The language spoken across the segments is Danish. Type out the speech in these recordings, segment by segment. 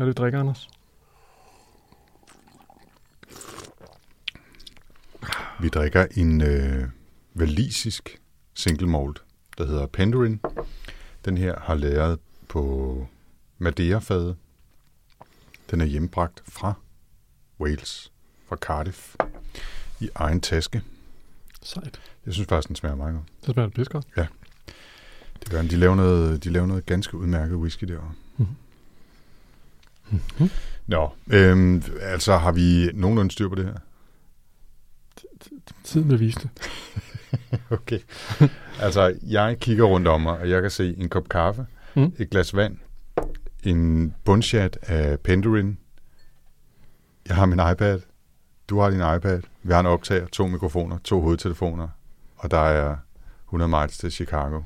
Hvad er det, du drikker, Anders? Vi drikker en øh, valisisk single malt, der hedder Penderin. Den her har læret på Madeira-fade. Den er hjembragt fra Wales, fra Cardiff, i egen taske. Sejt. Jeg synes faktisk, den smager meget godt. Det smager pisse godt. Det gør den. De laver noget, de laver noget ganske udmærket whisky derovre. Mm-hmm. Nå, øhm, altså har vi nogenlunde styr på det her? Tiden vil vise det. Okay. altså, jeg kigger rundt om mig, og jeg kan se en kop kaffe, Mm. et glas vand, en bundchat af Penderin. Jeg har min iPad. Du har din iPad. Vi har en optager, to mikrofoner, to hovedtelefoner, og der er 100 miles til Chicago.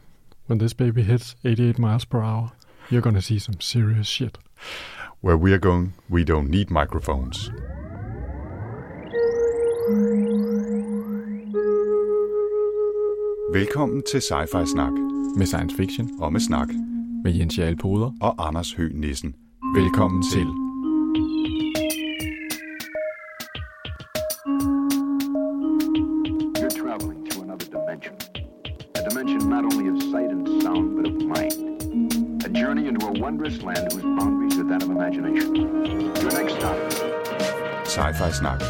When this baby hits 88 miles per hour, you're gonna see some serious shit. Where we are going, we don't need microphones. Velkommen til Sci-Fi Snak Med science fiction. og med snak Med Jens Jarl Poder. og Anders Høgh Nissen. Velkommen til. You're wondrous land whose boundaries are that of imagination. Your next stop, Sci-Fi Snak.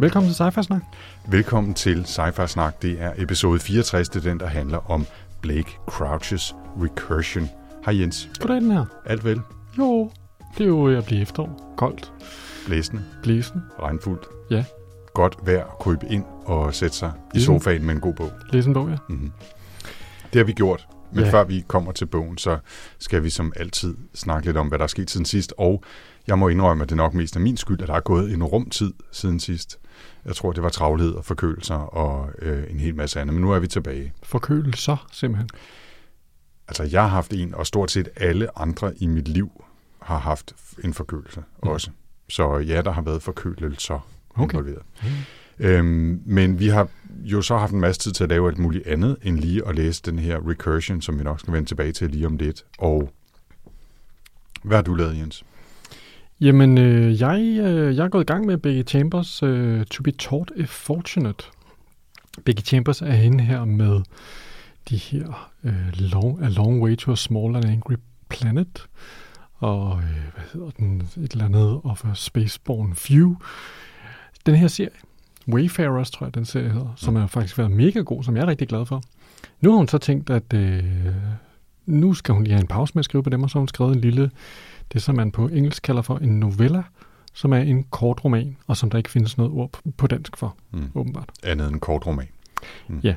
Velkommen til Sci-Fi Snak. Velkommen til Sci-Fi Snak. Det er episode 64, det er den, der handler om Blake Crouches Recursion. Hej Jens. Goddag den her. Alt vel? Jo, det er jo ved at blive efterår. Koldt. Blæsende? Blæsende. Regnfuldt? Ja. Godt vejr at krybe ind og sætte sig i Ligesom- sofaen med en god bog. Læs en bog, ja. Mm-hmm. Det har vi gjort. Men Ja. før vi kommer til bogen, så skal vi som altid snakke lidt om, hvad der er sket siden sidst. Og jeg må indrømme, at det nok mest er min skyld, at der er gået en rum tid siden sidst. Jeg tror, det var travlhed og forkølelser og øh, en hel masse andet. Men nu er vi tilbage. Forkølelser, simpelthen. Altså, jeg har haft en, og stort set alle andre i mit liv har haft en forkølelse Mm. også. Så ja, der har været forkølelser Okay. involveret. Øhm, men vi har jo så haft en masse tid til at lave alt muligt andet, end lige at læse den her recursion, som vi nok skal vende tilbage til lige om lidt. Og hvad har du lavet, Jens? Jamen, øh, jeg, øh, jeg er gået i gang med Becky Chambers øh, To Be Taught a Fortunate. Becky Chambers er hende her med de her øh, long, A Long Way to a Small and Angry Planet. Og øh, hvad hedder den? Et eller andet of a Spaceborne View. Den her serie, Wayfarers, tror jeg, den serie hedder, som har faktisk været mega god, som jeg er rigtig glad for. Nu har hun så tænkt, at øh, nu skal hun lige have en pause med at skrive på dem, og så har hun skrevet en lille det, som man på engelsk kalder for en novella, som er en kort roman, og som der ikke findes noget ord på- dansk for, Mm. åbenbart. Andet end en kort roman. Mm. Ja.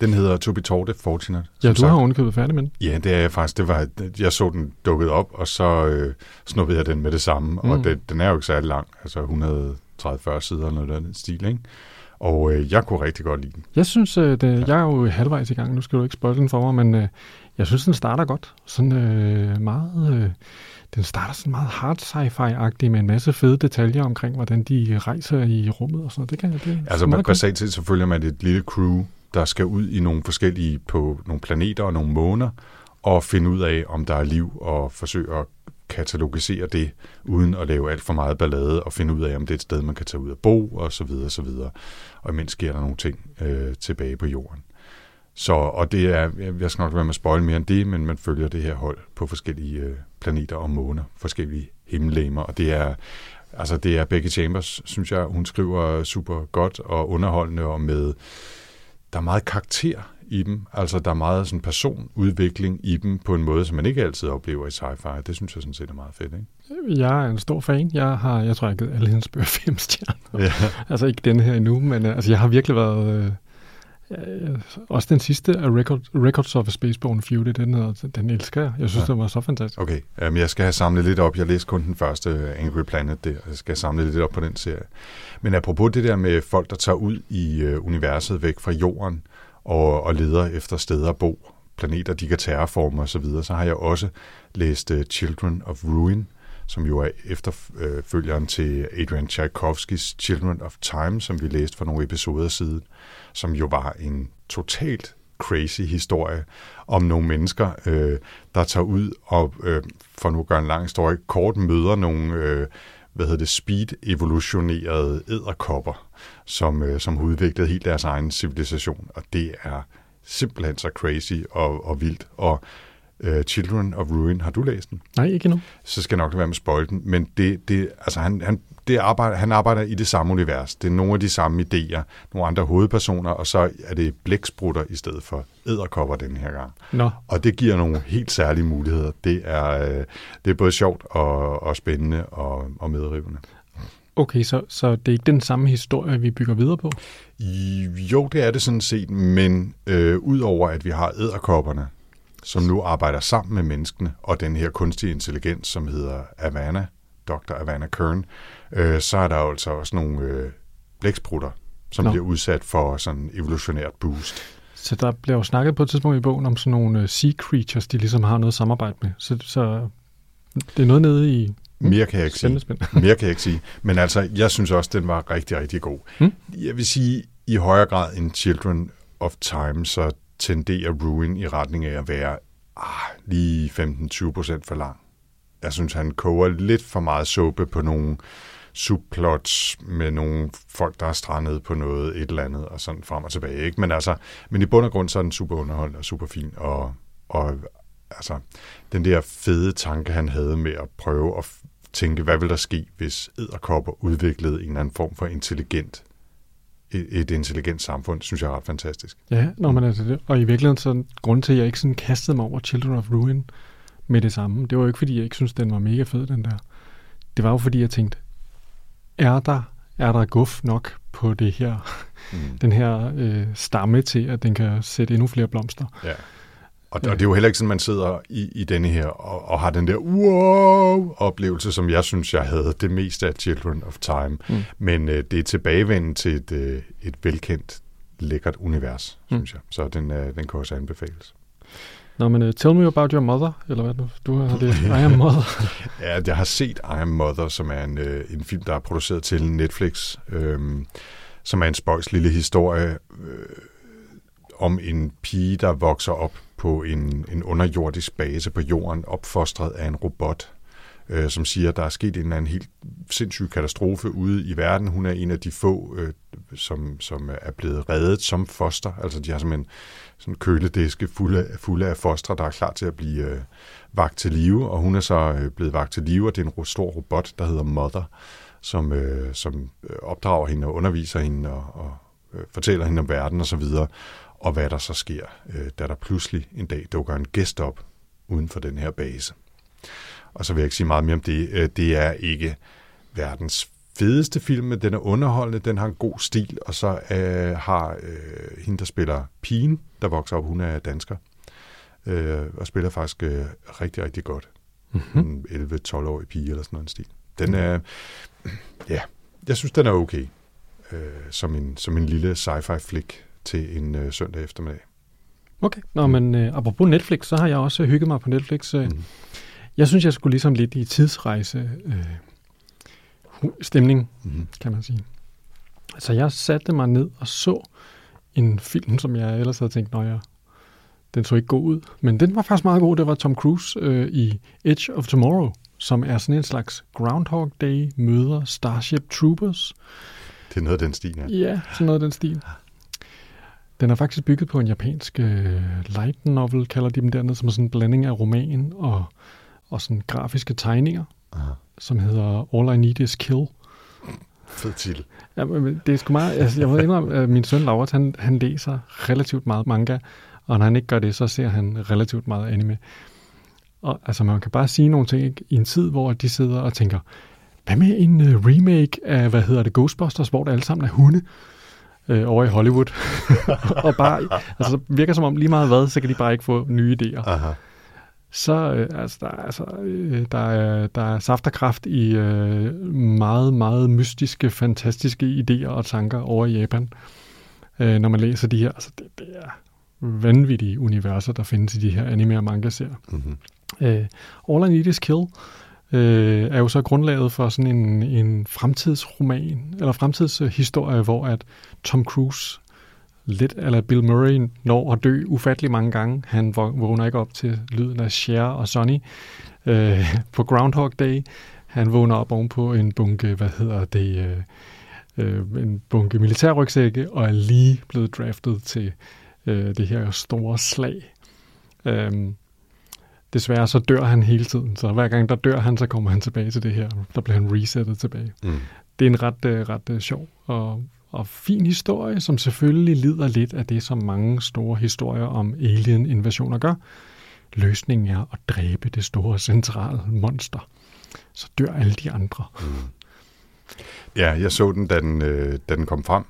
Den hedder To Be If Fortunate. Ja, du sagt. har ovenikøbet færdig med den. Ja, det er jeg faktisk. Det var, jeg så den dukket op, og så øh, snuppede jeg den med det samme. Mm. Og Mm. det, den er jo ikke særlig lang, altså 130-40 sider eller noget den stil, ikke? Og øh, jeg kunne rigtig godt lide den. Jeg synes, øh, det, jeg er jo halvvejs i gang, nu skal du ikke spoil den for mig, men øh, jeg synes, den starter godt. Sådan øh, meget... Øh, den starter sådan meget hard sci-fi-agtig med en masse fede detaljer omkring, hvordan de rejser i rummet og sådan noget. Det kan det er Altså godt. basalt set så følger man et lille crew, der skal ud i nogle forskellige, på nogle planeter og nogle måner, og finde ud af, om der er liv, og forsøge at katalogisere det, uden at lave alt for meget ballade, og finde ud af, om det er et sted, man kan tage ud og bo, og så videre, og så videre. Og imens sker der nogle ting øh, tilbage på jorden. Så, og det er, jeg skal nok være med at spoil mere end det, men man følger det her hold på forskellige øh, planeter og måner, forskellige himmellegemer, og det er, altså det er Becky Chambers, synes jeg, hun skriver super godt og underholdende, og med, der er meget karakter i dem, altså der er meget sådan personudvikling i dem, på en måde, som man ikke altid oplever i sci-fi. Det synes jeg sådan set er meget fedt, ikke? Jeg er en stor fan. Jeg har, jeg tror, jeg har givet alle hendes bøger fem stjerner. Ja. Altså ikke den her endnu, men øh, altså, jeg har virkelig været... Øh, øh, også den sidste af Record, Records of a Spaceborne Feud, det den, hedder, den elsker jeg. Jeg synes, Ja. den var så fantastisk. Okay, um, jeg skal have samlet lidt op. Jeg læste kun den første øh, Angry Planet der. Jeg skal have samlet lidt op på den serie. Men apropos det der med folk, der tager ud i universet væk fra jorden og, og leder efter steder at bo, planeter, de kan terraforme og så videre, så har jeg også læst uh, Children of Ruin, som jo er efterfølgeren til Adrian Tchaikovskis Children of Time, som vi læste for nogle episoder siden, som jo var en totalt crazy historie om nogle mennesker, øh, der tager ud og, øh, for nu at gøre en lang historie, kort møder nogle, øh, hvad hedder det, speed-evolutionerede æderkopper, som, øh, som har udviklet helt deres egen civilisation, og det er simpelthen så crazy og, og vildt. Og uh, Children of Ruin, har du læst den? Nej, ikke endnu. Så skal jeg nok være med den, men det, det, altså han, han, det arbejder, han arbejder i det samme univers. Det er nogle af de samme idéer, nogle andre hovedpersoner, og så er det blæksprutter i stedet for æderkopper den her gang. Nå, Og det giver nogle helt særlige muligheder. Det er, øh, det er både sjovt og, og spændende og, og medrivende. okay, så, så det er ikke den samme historie, vi bygger videre på? Jo, det er det sådan set, men øh, udover at vi har æderkopperne, som nu arbejder sammen med menneskene, og den her kunstige intelligens, som hedder Avana, Dr. Avana Kern, øh, så er der altså også nogle øh, blæksprutter, som Nå. Bliver udsat for sådan evolutionært boost. Så der bliver jo snakket på et tidspunkt i bogen om sådan nogle uh, sea creatures, de ligesom har noget samarbejde med. Så, så det er noget nede i Mere kan jeg ikke sige. spændende. Mere kan jeg ikke sige. Men altså, jeg synes også, den var rigtig, rigtig god. Mm. Jeg vil sige, i højere grad end Children of Time, så tenderer Ruin i retning af at være ah, lige 15-20 procent for lang. Jeg synes, han koger lidt for meget suppe på nogle subplots med nogle folk, der er strandet på noget, et eller andet, og sådan frem og tilbage. Ikke? Men, altså, men i bund og grund, så er den super underholdende og super fin, og, og altså, den der fede tanke, han havde med at prøve at tænke, hvad vil der ske, hvis æderkopper udviklede en eller anden form for intelligent, et, et intelligent samfund, synes jeg er ret fantastisk. Ja, når man altså det. Og i virkeligheden, så grund til, at jeg ikke sådan kastede mig over Children of Ruin med det samme, det var jo ikke, fordi jeg ikke synes, den var mega fed, den der. Det var jo, fordi jeg tænkte, er der, er der guf nok på det her, Mm. den her øh, stamme til, at den kan sætte endnu flere blomster? Ja. Og, og det er jo heller ikke sådan, man sidder i, i denne her og, og har den der wow-oplevelse, som jeg synes, jeg havde det meste af Children of Time. Mm. Men øh, det er tilbagevenden til et, øh, et velkendt, lækkert univers, Mm. synes jeg. Så den, øh, den kan også anbefales. Nå, men uh, tell me about your mother, eller hvad du, du har det, I am mother. Ja, jeg har set I Am Mother, som er en, øh, en film, der er produceret til Netflix, øhm, som er en spøjs lille historie øh, om en pige, der vokser op på en, en underjordisk base på jorden, opfostret af en robot, øh, som siger, at der er sket en eller anden helt sindssyg katastrofe ude i verden. Hun er en af de få, øh, som, som er blevet reddet som foster. Altså de har simpelthen sådan kølediske fulde, fulde af fostre, der er klar til at blive øh, vagt til live, og hun er så øh, blevet vagt til live, og det er en stor robot, der hedder Mother, som, øh, som øh, opdrager hende og underviser hende og, og øh, fortæller hende om verden og så videre, og hvad der så sker, øh, da der pludselig en dag dukker en gæst op uden for den her base. Og så vil jeg ikke sige meget mere om det. Øh, Det er ikke verdens fedeste film, men den er underholdende, den har en god stil, og så øh, har øh, hende, der spiller pigen, der vokser op, hun er dansker, øh, og spiller faktisk øh, rigtig, rigtig godt. Mm-hmm. En 11-12-årig pige eller sådan noget en stil. Den er, ja, jeg synes, den er okay. Øh, som, en, som en lille sci-fi flick til en øh, søndag eftermiddag. Okay, Nå, men uh, apropos Netflix, så har jeg også hygget mig på Netflix. Uh, Mm. Jeg synes, jeg skulle ligesom lidt i tidsrejse øh, stemning, Mm. kan man sige. Så jeg satte mig ned og så en film, som jeg ellers havde tænkt, når jeg den så ikke god ud. Men den var faktisk meget god. Det var Tom Cruise øh, i Edge of Tomorrow, som er sådan en slags Groundhog Day møder Starship Troopers. Det er noget af den stil, ja. Ja, sådan noget af den stil. Den er faktisk bygget på en japansk øh, light novel, kalder de dem dernede, som er sådan en blanding af roman og, og sådan grafiske tegninger, Aha. som hedder All I Need Is Kill. Fed titel. Ja, men det er sgu meget, altså, jeg må indrømme, at min søn Laurits, han, han læser relativt meget manga, og når han ikke gør det, så ser han relativt meget anime. Og altså, man kan bare sige nogle ting ikke? i en tid, hvor de sidder og tænker, hvad med en uh, remake af, hvad hedder det, Ghostbusters, hvor det alle sammen er hunde øh, over i Hollywood. og bare, altså, det virker som om lige meget hvad, så kan de bare ikke få nye idéer. Aha. Så øh, altså, der, er, altså, øh, der, er, der er saft og kraft i øh, meget, meget mystiske, fantastiske idéer og tanker over i Japan. Øh, når man læser de her, altså det, det er vanvittige universer, der findes i de her anime- og manga-serier. Mm-hmm. Øh, All I Need Is Kill øh, er jo så grundlaget for sådan en, en fremtidsroman, eller fremtidshistorie, hvor at Tom Cruise lidt eller Bill Murray når at dø ufattelig mange gange. Han vågner ikke op til lyden af Cher og Sonny øh, på Groundhog Day. Han vågner op ovenpå en bunke, hvad hedder det, øh, øh, en bunke militærrygsække, og er lige blevet draftet til øh, det her store slag. Øh, desværre så dør han hele tiden, så hver gang der dør han, så kommer han tilbage til det her. Der bliver han resettet tilbage. Mm. Det er en ret, øh, ret øh, sjov og, og fin historie, som selvfølgelig lider lidt af det, som mange store historier om alien-invasioner gør. Løsningen er at dræbe det store centrale monster. Så dør alle de andre. Mm. Ja, jeg så den da, den, øh, da den kom frem,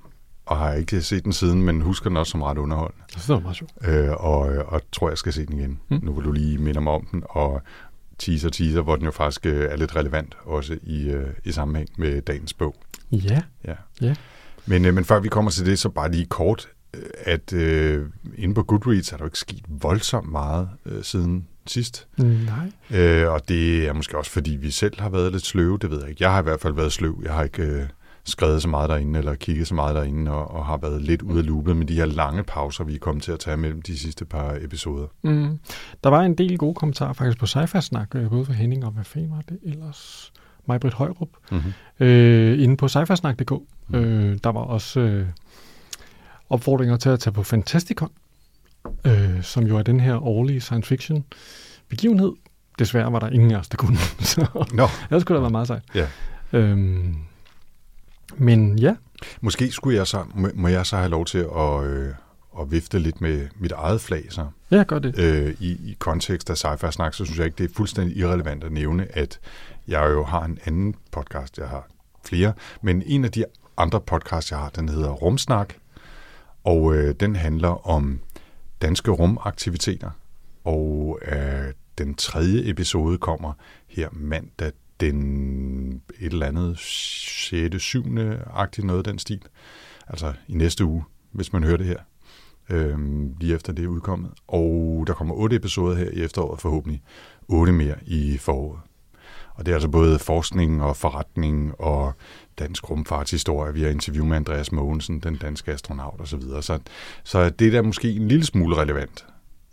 og har ikke set den siden, men husker den også som ret underholdende. Det er meget sjovt. Øh, og, og tror, jeg skal se den igen. Mm. Nu vil du lige minde mig om den, og teaser teaser, hvor den jo faktisk øh, er lidt relevant, også i, øh, i sammenhæng med dagens bog. Ja. ja. ja. Men, øh, men før vi kommer til det, så bare lige kort, øh, at øh, inde på Goodreads er der jo ikke sket voldsomt meget øh, siden sidst. Nej. Øh, og det er måske også, fordi vi selv har været lidt sløve, det ved jeg ikke. Jeg har i hvert fald været sløv. Jeg har ikke øh, skrevet så meget derinde, eller kigget så meget derinde, og, og har været lidt ude af loopet med de her lange pauser, vi er kommet til at tage mellem de sidste par episoder. Mm. Der var en del gode kommentarer faktisk på sci snak øh, både for Henning og hvad fanden var det ellers? Majbrit Højrup, mm-hmm. øh, inde på sci mm. øh, Der var også øh, opfordringer til at tage på Fantasticon, øh, som jo er den her årlige science fiction begivenhed. Desværre var der ingen af os, der kunne. så no. ellers kunne det være meget sejt. Ja. Øhm, men ja. Måske skulle jeg så, må, må jeg så have lov til at, øh, at vifte lidt med mit eget flag så. Ja, gør det. Øh, i, I kontekst af sci snak, så synes jeg ikke, det er fuldstændig irrelevant at nævne, at jeg jo har en anden podcast, jeg har flere, men en af de andre podcasts, jeg har, den hedder Rumsnak, og øh, den handler om danske rumaktiviteter, og øh, den tredje episode kommer her mandag den et eller andet 6. 7. agtigt noget den stil. Altså i næste uge, hvis man hører det her. Øhm, lige efter det er udkommet. Og der kommer otte episoder her i efteråret, forhåbentlig. Otte mere i foråret. Og det er altså både forskning og forretning og dansk rumfartshistorie. Vi har interview med Andreas Mogensen, den danske astronaut osv. Så, videre. så, så det er da måske en lille smule relevant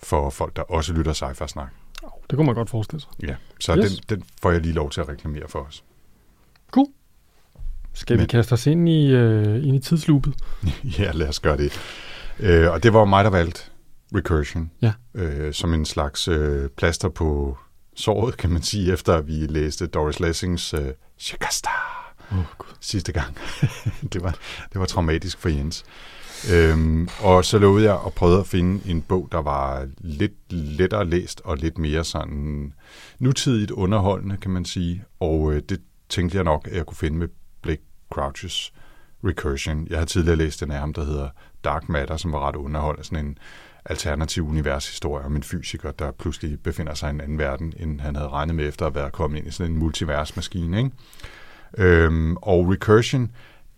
for folk, der også lytter sci snak det kunne man godt forestille sig. Ja, så yes. den, den får jeg lige lov til at reklamere for os. Cool. Skal Men, vi kaste os ind i, uh, ind i tidsloopet? ja, lad os gøre det. Uh, og det var mig, der valgte Recursion. Ja. Uh, som en slags uh, plaster på såret, kan man sige, efter at vi læste Doris Lessings uh, Shikasta oh, sidste gang. det, var, det var traumatisk for Jens. Øhm, og så lovede jeg at prøve at finde en bog, der var lidt lettere læst og lidt mere sådan nutidigt underholdende, kan man sige. Og øh, det tænkte jeg nok, at jeg kunne finde med Blake Crouches Recursion. Jeg har tidligere læst den af ham, der hedder Dark Matter, som var ret underholdende. Sådan en alternativ univershistorie om en fysiker, der pludselig befinder sig i en anden verden, end han havde regnet med efter at være kommet ind i sådan en multiversmaskine. Ikke? Øhm, og Recursion,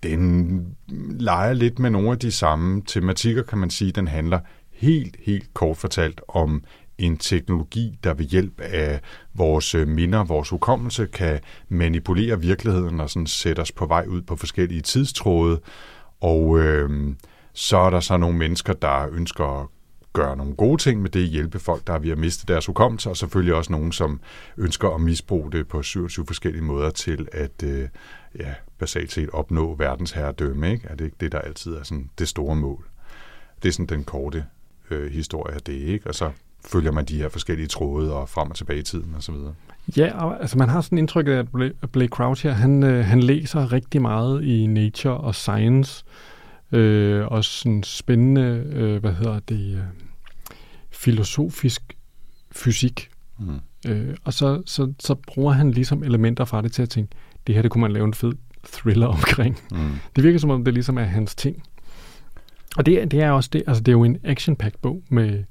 den leger lidt med nogle af de samme tematikker, kan man sige. Den handler helt, helt kort fortalt om en teknologi, der ved hjælp af vores øh, minder, vores hukommelse, kan manipulere virkeligheden og sådan sætte os på vej ud på forskellige tidstråde. Og øh, så er der så nogle mennesker, der ønsker at gøre nogle gode ting med det, hjælpe folk, der er ved at miste deres hukommelse, og selvfølgelig også nogen, som ønsker at misbruge det på 27 forskellige måder til at øh, ja, basalt set opnå verdens herredømme. Ikke? Er det ikke det, der altid er sådan det store mål? Det er sådan den korte øh, historie af det, ikke? Og så følger man de her forskellige tråde og frem og tilbage i tiden og så videre. Ja, og, altså man har sådan indtryk af, at Blake Crouch her, han, øh, han læser rigtig meget i nature og science, øh, og sådan spændende, øh, hvad hedder det, øh, filosofisk fysik. Mm. Øh, og så, så, så bruger han ligesom elementer fra det til at tænke, det her det kunne man lave en fed thriller omkring. Mm. Det virker som om, det ligesom er hans ting. Og det, det er også det, altså det er jo en action bog med,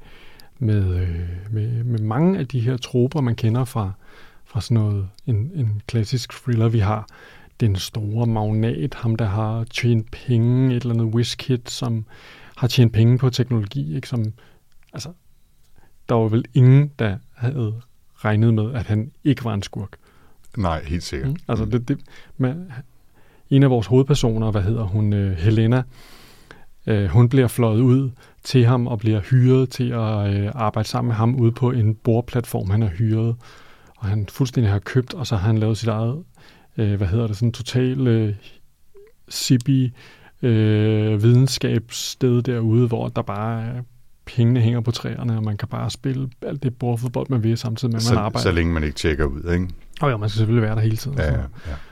med, øh, med, med mange af de her troper, man kender fra, fra sådan noget, en, en klassisk thriller, vi har. Den store magnat, ham der har tjent penge, et eller andet whiskid, som har tjent penge på teknologi, ikke? Som, altså, der var vel ingen, der havde regnet med, at han ikke var en skurk. Nej, helt sikkert. Mm. Altså, det, det, man, en af vores hovedpersoner, hvad hedder hun, uh, Helena, Øh, hun bliver fløjet ud til ham og bliver hyret til at øh, arbejde sammen med ham ude på en bordplatform, han har hyret. Og han fuldstændig har købt, og så har han lavet sit eget, øh, hvad hedder det, sådan total øh, sibi øh, videnskabssted derude, hvor der bare er pengene hænger på træerne, og man kan bare spille alt det bordfodbold, man vil, samtidig med, at man så, arbejder. så længe man ikke tjekker ud, ikke? Og ja, man skal selvfølgelig være der hele tiden. og Ja, ja.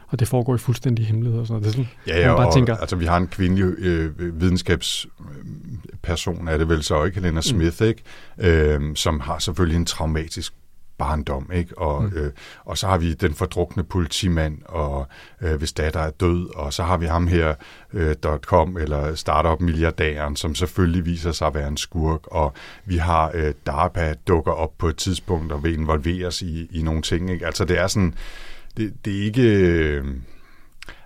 Og det foregår i fuldstændig hemmelighed og sådan noget. Det er sådan, Ja, ja man bare og, tænker, altså vi har en kvindelig øh, videnskabsperson, er det vel så ikke, Helena Smith, ikke? Øh, som har selvfølgelig en traumatisk barndom, ikke? Og, mm. øh, og så har vi den fordrukne politimand, og øh, hvis datter er død, og så har vi ham her, øh, .com, eller startup-milliardæren, som selvfølgelig viser sig at være en skurk, og vi har øh, DARPA dukker op på et tidspunkt og vil involveres i, i nogle ting, ikke? Altså det er sådan, det, det er ikke... Øh,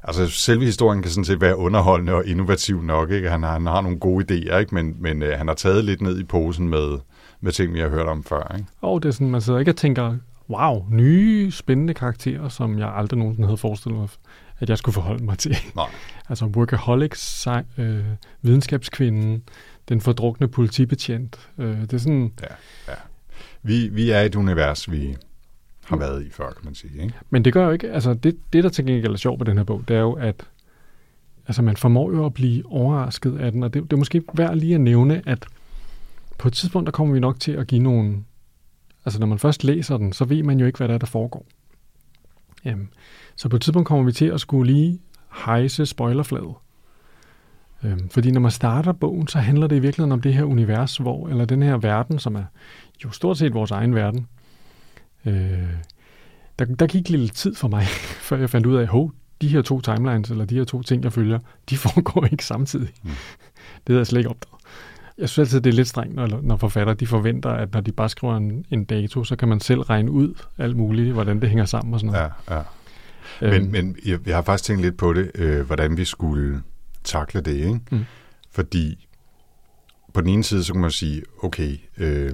Altså, selve historien kan sådan set være underholdende og innovativ nok, ikke? Han har, han har nogle gode idéer, ikke? Men, men øh, han har taget lidt ned i posen med, med ting, vi har hørt om før, ikke? og det er sådan, man sidder ikke og tænker, wow, nye spændende karakterer, som jeg aldrig nogensinde havde forestillet mig, at jeg skulle forholde mig til. Nej. altså workaholics, øh, videnskabskvinden, den fordrukne politibetjent. Øh, det er sådan, Vi, vi er et univers, vi har været i før, kan man sige, ikke? Men det gør jo ikke, altså det, det der til gengæld er sjovt på den her bog, det er jo, at altså man formår jo at blive overrasket af den, og det, det er måske værd lige at nævne, at på et tidspunkt, der kommer vi nok til at give nogle, altså når man først læser den, så ved man jo ikke, hvad der er, der foregår. Jamen, så på et tidspunkt kommer vi til at skulle lige hejse spoilerflaget. Øhm, fordi når man starter bogen, så handler det i virkeligheden om det her univers, hvor, eller den her verden, som er jo stort set vores egen verden, Øh, der, der gik lidt tid for mig, før jeg fandt ud af, at de her to timelines, eller de her to ting, jeg følger, de foregår ikke samtidig. Mm. Det havde jeg slet ikke opdaget. Jeg synes altid, det er lidt strengt, når, når forfatter de forventer, at når de bare skriver en, en dato, så kan man selv regne ud alt muligt, hvordan det hænger sammen og sådan noget. Ja, ja. Øhm, Men, men jeg, jeg har faktisk tænkt lidt på det, øh, hvordan vi skulle takle det, ikke? Mm. Fordi på den ene side, så kan man sige, okay, øh,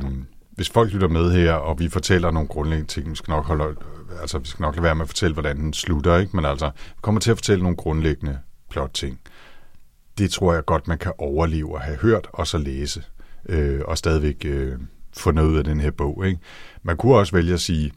hvis folk lytter med her, og vi fortæller nogle grundlæggende ting, vi skal nok holde, altså vi skal nok lade være med at fortælle, hvordan den slutter, ikke? Men altså, vi kommer til at fortælle nogle grundlæggende plot ting. Det tror jeg godt, man kan overleve og have hørt, og så læse, øh, og stadigvæk øh, få noget ud af den her bog, ikke? Man kunne også vælge at sige,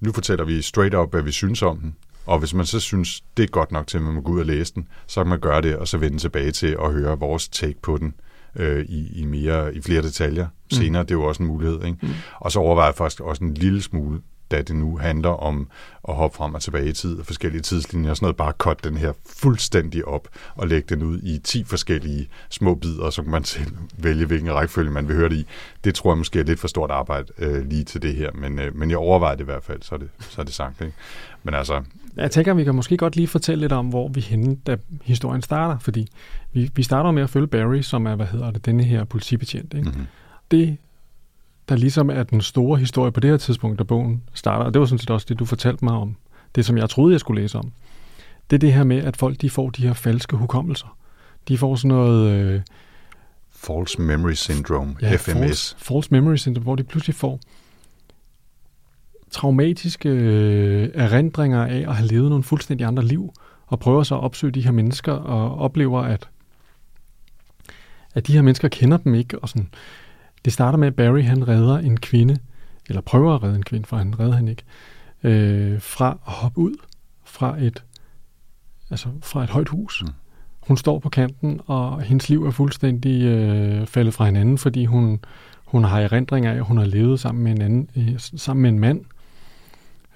nu fortæller vi straight up, hvad vi synes om den, og hvis man så synes, det er godt nok til, at man må gå ud og læse den, så kan man gøre det, og så vende tilbage til at høre vores take på den øh, i, i, mere, i flere detaljer senere. Det er jo også en mulighed. Ikke? Mm. Og så overvejer jeg faktisk også en lille smule, da det nu handler om at hoppe frem og tilbage i tid og forskellige tidslinjer og sådan noget, bare cut den her fuldstændig op og lægge den ud i 10 forskellige små bidder, så kan man selv vælge, hvilken rækkefølge man vil høre det i. Det tror jeg måske er lidt for stort arbejde øh, lige til det her, men, øh, men jeg overvejer det i hvert fald, så er det, så er det sagt. Ikke? Men altså, Jeg tænker, at vi kan måske godt lige fortælle lidt om, hvor vi er henne, da historien starter, fordi vi, vi starter med at følge Barry, som er, hvad hedder det, denne her politibetjent. Ikke? mm-hmm. det, der ligesom er den store historie på det her tidspunkt, da bogen starter, og det var sådan set også det, du fortalte mig om, det som jeg troede, jeg skulle læse om, det er det her med, at folk de får de her falske hukommelser. De får sådan noget øh, False Memory Syndrome, ja, FMS. false, false memory syndrome, hvor de pludselig får traumatiske øh, erindringer af at have levet nogle fuldstændig andre liv, og prøver så at opsøge de her mennesker, og oplever, at, at de her mennesker kender dem ikke, og sådan, det starter med, at Barry han redder en kvinde, eller prøver at redde en kvinde, for han redder han ikke, øh, fra at hoppe ud fra et, altså fra et højt hus. Mm. Hun står på kanten, og hendes liv er fuldstændig øh, faldet fra hinanden, fordi hun, hun har erindringer af, at hun har levet sammen med en, anden, øh, sammen med en mand,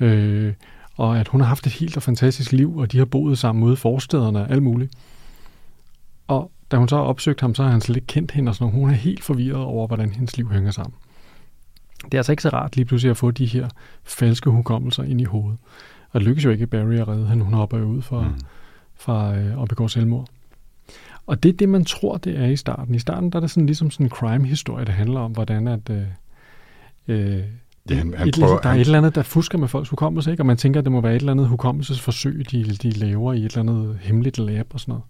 øh, og at hun har haft et helt og fantastisk liv, og de har boet sammen ude i forstederne og alt muligt. Og da hun så har opsøgt ham, så har han slet ikke kendt hende, og sådan noget. Hun er helt forvirret over, hvordan hendes liv hænger sammen. Det er altså ikke så rart lige pludselig at få de her falske hukommelser ind i hovedet. Og det lykkes jo ikke Barry at redde hende. Hun hopper jo ud for, Mm. fra øh, at begå selvmord. Og det er det, man tror, det er i starten. I starten der er det sådan, ligesom sådan en crime-historie, der handler om, hvordan at... Øh, øh, Ja, han- han et, prøver- der er han- et eller andet, der fusker med folks hukommelse, ikke? og man tænker, at det må være et eller andet hukommelsesforsøg, de, de laver i et eller andet hemmeligt lab og sådan noget.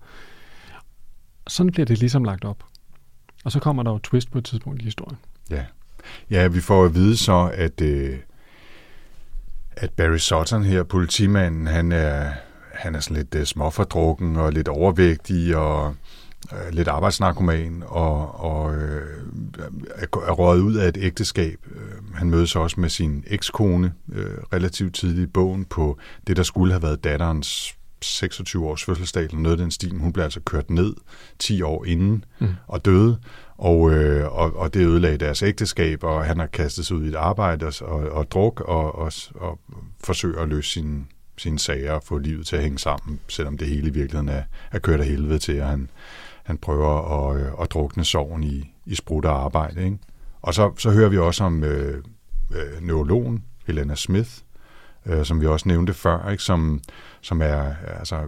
Sådan bliver det ligesom lagt op. Og så kommer der jo twist på et tidspunkt i historien. Ja. ja, vi får at vide så, at, øh, at Barry Sutton her, politimanden, han er, han er sådan lidt øh, småfordrukken og lidt overvægtig, og øh, lidt arbejdsnarkoman og, og øh, er, røget ud af et ægteskab. Øh, han mødes også med sin ekskone øh, relativt tidligt i bogen på det, der skulle have været datterens 26 års fødselsdag, eller noget af den stil. Hun blev altså kørt ned 10 år inden mm. og døde, og, øh, og, og det ødelagde deres ægteskab, og han har kastet sig ud i et arbejde og, og, og druk, og, og, og forsøger at løse sine, sine sager og få livet til at hænge sammen, selvom det hele i virkeligheden er, er kørt af helvede til, at han, han prøver at, øh, at drukne sorgen i, i sprut og arbejde. Ikke? Og så, så hører vi også om øh, øh, neurologen Helena Smith, øh, som vi også nævnte før, ikke? Som, som er altså,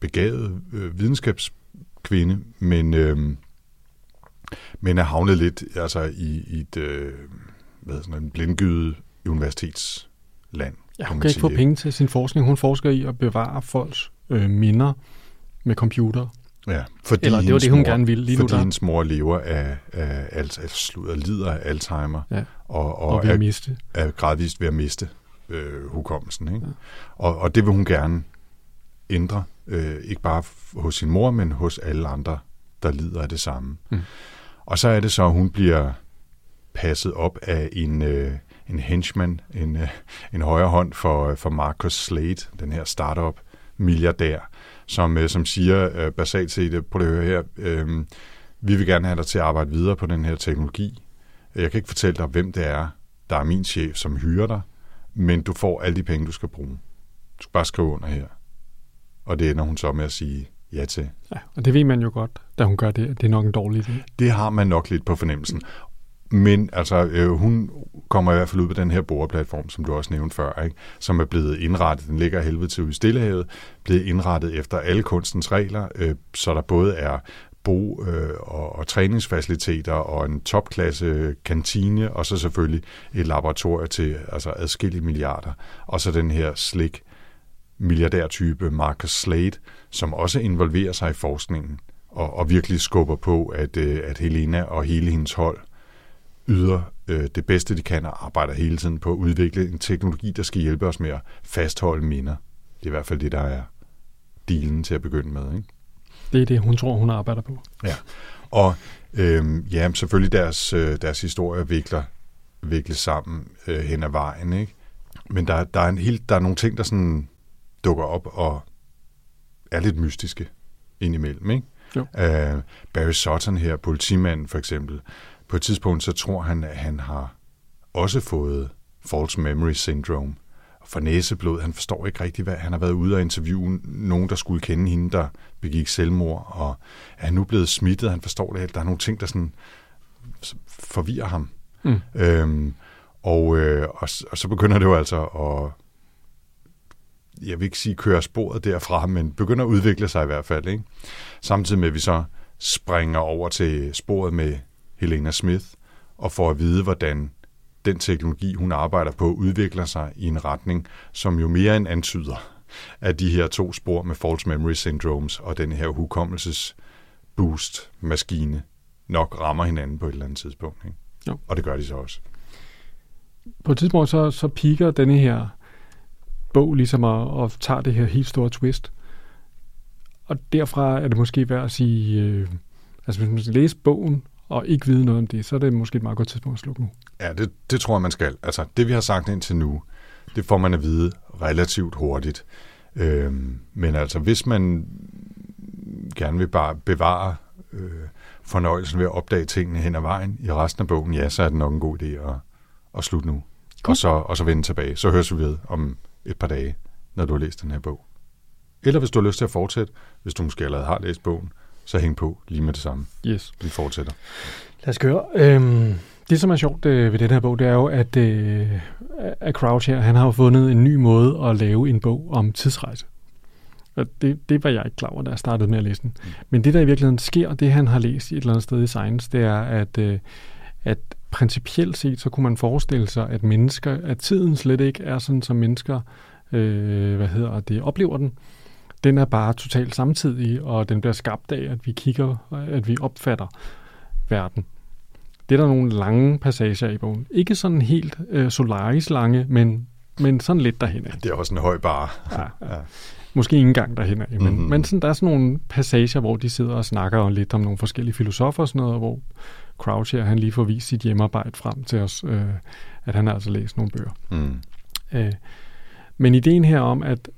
begavet øh, videnskabskvinde, men, øh, men er havnet lidt altså, i, i et øh, hvad sådan, en blindgyde universitetsland. Ja, hun kan, kan ikke få penge til sin forskning. Hun forsker i at bevare folks øh, minder med computer. Ja, fordi Eller det var det, hun mor, gerne ville. Lige fordi nu, der. hendes mor lever af, af, af, af sludder, lider af Alzheimer. Ja. Og, og, og ved er, at miste. er gradvist ved at miste øh, hukommelsen. Ikke? Ja. Og, og det vil hun gerne ændre. Øh, ikke bare hos sin mor, men hos alle andre, der lider af det samme. Mm. Og så er det så, at hun bliver passet op af en, øh, en henchman, en, øh, en højre hånd for, for Marcus Slade, den her startup milliardær, som, øh, som siger øh, basalt set, prøv at høre her, øh, vi vil gerne have dig til at arbejde videre på den her teknologi. Jeg kan ikke fortælle dig, hvem det er, der er min chef, som hyrer dig, men du får alle de penge, du skal bruge. Du skal bare skrive under her. Og det ender hun så med at sige ja til. Ja, og det ved man jo godt, da hun gør det. Det er nok en dårlig idé. Det har man nok lidt på fornemmelsen. Men altså, øh, hun kommer i hvert fald ud på den her boreplatform, som du også nævnte før, ikke? som er blevet indrettet, den ligger helvede til ude i Stillehavet, blevet indrettet efter alle kunstens regler, øh, så der både er bo- øh, og, og træningsfaciliteter og en topklasse kantine, og så selvfølgelig et laboratorium til altså adskillige milliarder. Og så den her slik milliardærtype Marcus Slade, som også involverer sig i forskningen og, og virkelig skubber på, at, øh, at Helena og hele hendes hold yder øh, det bedste, de kan, og arbejder hele tiden på at udvikle en teknologi, der skal hjælpe os med at fastholde minder. Det er i hvert fald det, der er dealen til at begynde med. Ikke? Det er det, hun tror, hun arbejder på. Ja, og øh, ja, selvfølgelig deres, øh, deres historie vikler, vikler sammen øh, hen ad vejen, ikke? Men der, der, er en helt, der er nogle ting, der sådan dukker op og er lidt mystiske indimellem, ikke? Jo. Uh, Barry Sutton her, politimanden for eksempel, på et tidspunkt så tror han, at han har også fået false memory syndrome for næseblod. Han forstår ikke rigtigt, hvad han har været ude og interviewe nogen, der skulle kende hende, der begik selvmord, og er han nu blevet smittet? Han forstår det helt. Der er nogle ting, der sådan forvirrer ham. Mm. Øhm, og, øh, og, og så begynder det jo altså at jeg vil ikke sige køre sporet derfra, men begynder at udvikle sig i hvert fald. Ikke? Samtidig med, at vi så springer over til sporet med Helena Smith og får at vide, hvordan den teknologi, hun arbejder på, udvikler sig i en retning, som jo mere end antyder, at de her to spor med false memory syndromes og den her hukommelses boost maskine nok rammer hinanden på et eller andet tidspunkt. Ikke? Jo. Og det gør de så også. På et tidspunkt så, så piker denne her bog ligesom og, og tager det her helt store twist. Og derfra er det måske værd at sige, øh, altså hvis man skal læse bogen og ikke vide noget om det, så er det måske et meget godt tidspunkt at slukke nu. Ja, det, det tror jeg, man skal. Altså, det vi har sagt indtil nu, det får man at vide relativt hurtigt. Øhm, men altså, hvis man gerne vil bare bevare øh, fornøjelsen ved at opdage tingene hen ad vejen i resten af bogen, ja, så er det nok en god idé at, at slutte nu. Cool. Og, så, og så vende tilbage. Så høres vi ved om et par dage, når du har læst den her bog. Eller hvis du har lyst til at fortsætte, hvis du måske allerede har læst bogen, så hæng på lige med det samme. Yes. Vi fortsætter. Lad os køre. Øhm, det, som er sjovt øh, ved den her bog, det er jo, at, øh, at Crouch her, han har jo fundet en ny måde at lave en bog om tidsrejse. Og det, det var jeg ikke klar over, da jeg startede med at læse den. Mm. Men det, der i virkeligheden sker, det han har læst et eller andet sted i Science, det er, at, øh, at principielt set, så kunne man forestille sig, at mennesker, at tiden slet ikke er sådan, som mennesker, øh, hvad hedder det, oplever den. Den er bare totalt samtidig, og den bliver skabt af, at vi kigger, at vi opfatter verden. Det er der nogle lange passager i bogen. Ikke sådan helt øh, Solaris lange, men, men sådan lidt derhen. Det er også en høj bar. Ja, ja. Måske ikke engang derhen af, men, Mhm. mm-hmm. men sådan, der er sådan nogle passager, hvor de sidder og snakker lidt om nogle forskellige filosofer og sådan noget, hvor Crouch her, han lige får vist sit hjemmearbejde frem til os, øh, at han har altså læst nogle bøger. Mm. Øh, men ideen her om, at,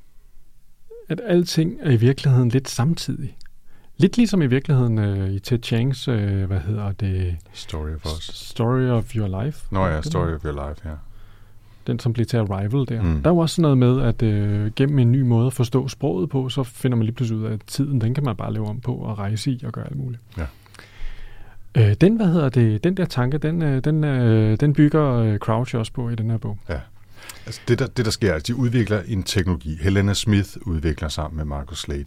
at alting er i virkeligheden lidt samtidig. Lidt ligesom i virkeligheden øh, i Ted Chiangs, øh, hvad hedder det? Story of Us. Story of Your Life. Nå ja, Story of Your Life, ja. Den, som blev til Arrival der. Mm. Der er jo også sådan noget med, at øh, gennem en ny måde at forstå sproget på, så finder man lige pludselig ud af, at tiden, den kan man bare lave om på og rejse i og gøre alt muligt. Ja. Øh, den, hvad hedder det, den der tanke, den, øh, den, øh, den bygger øh, Crouch også på i den her bog. Altså det, der, det, der sker, er, at de udvikler en teknologi. Helena Smith udvikler sammen med Marcus Slade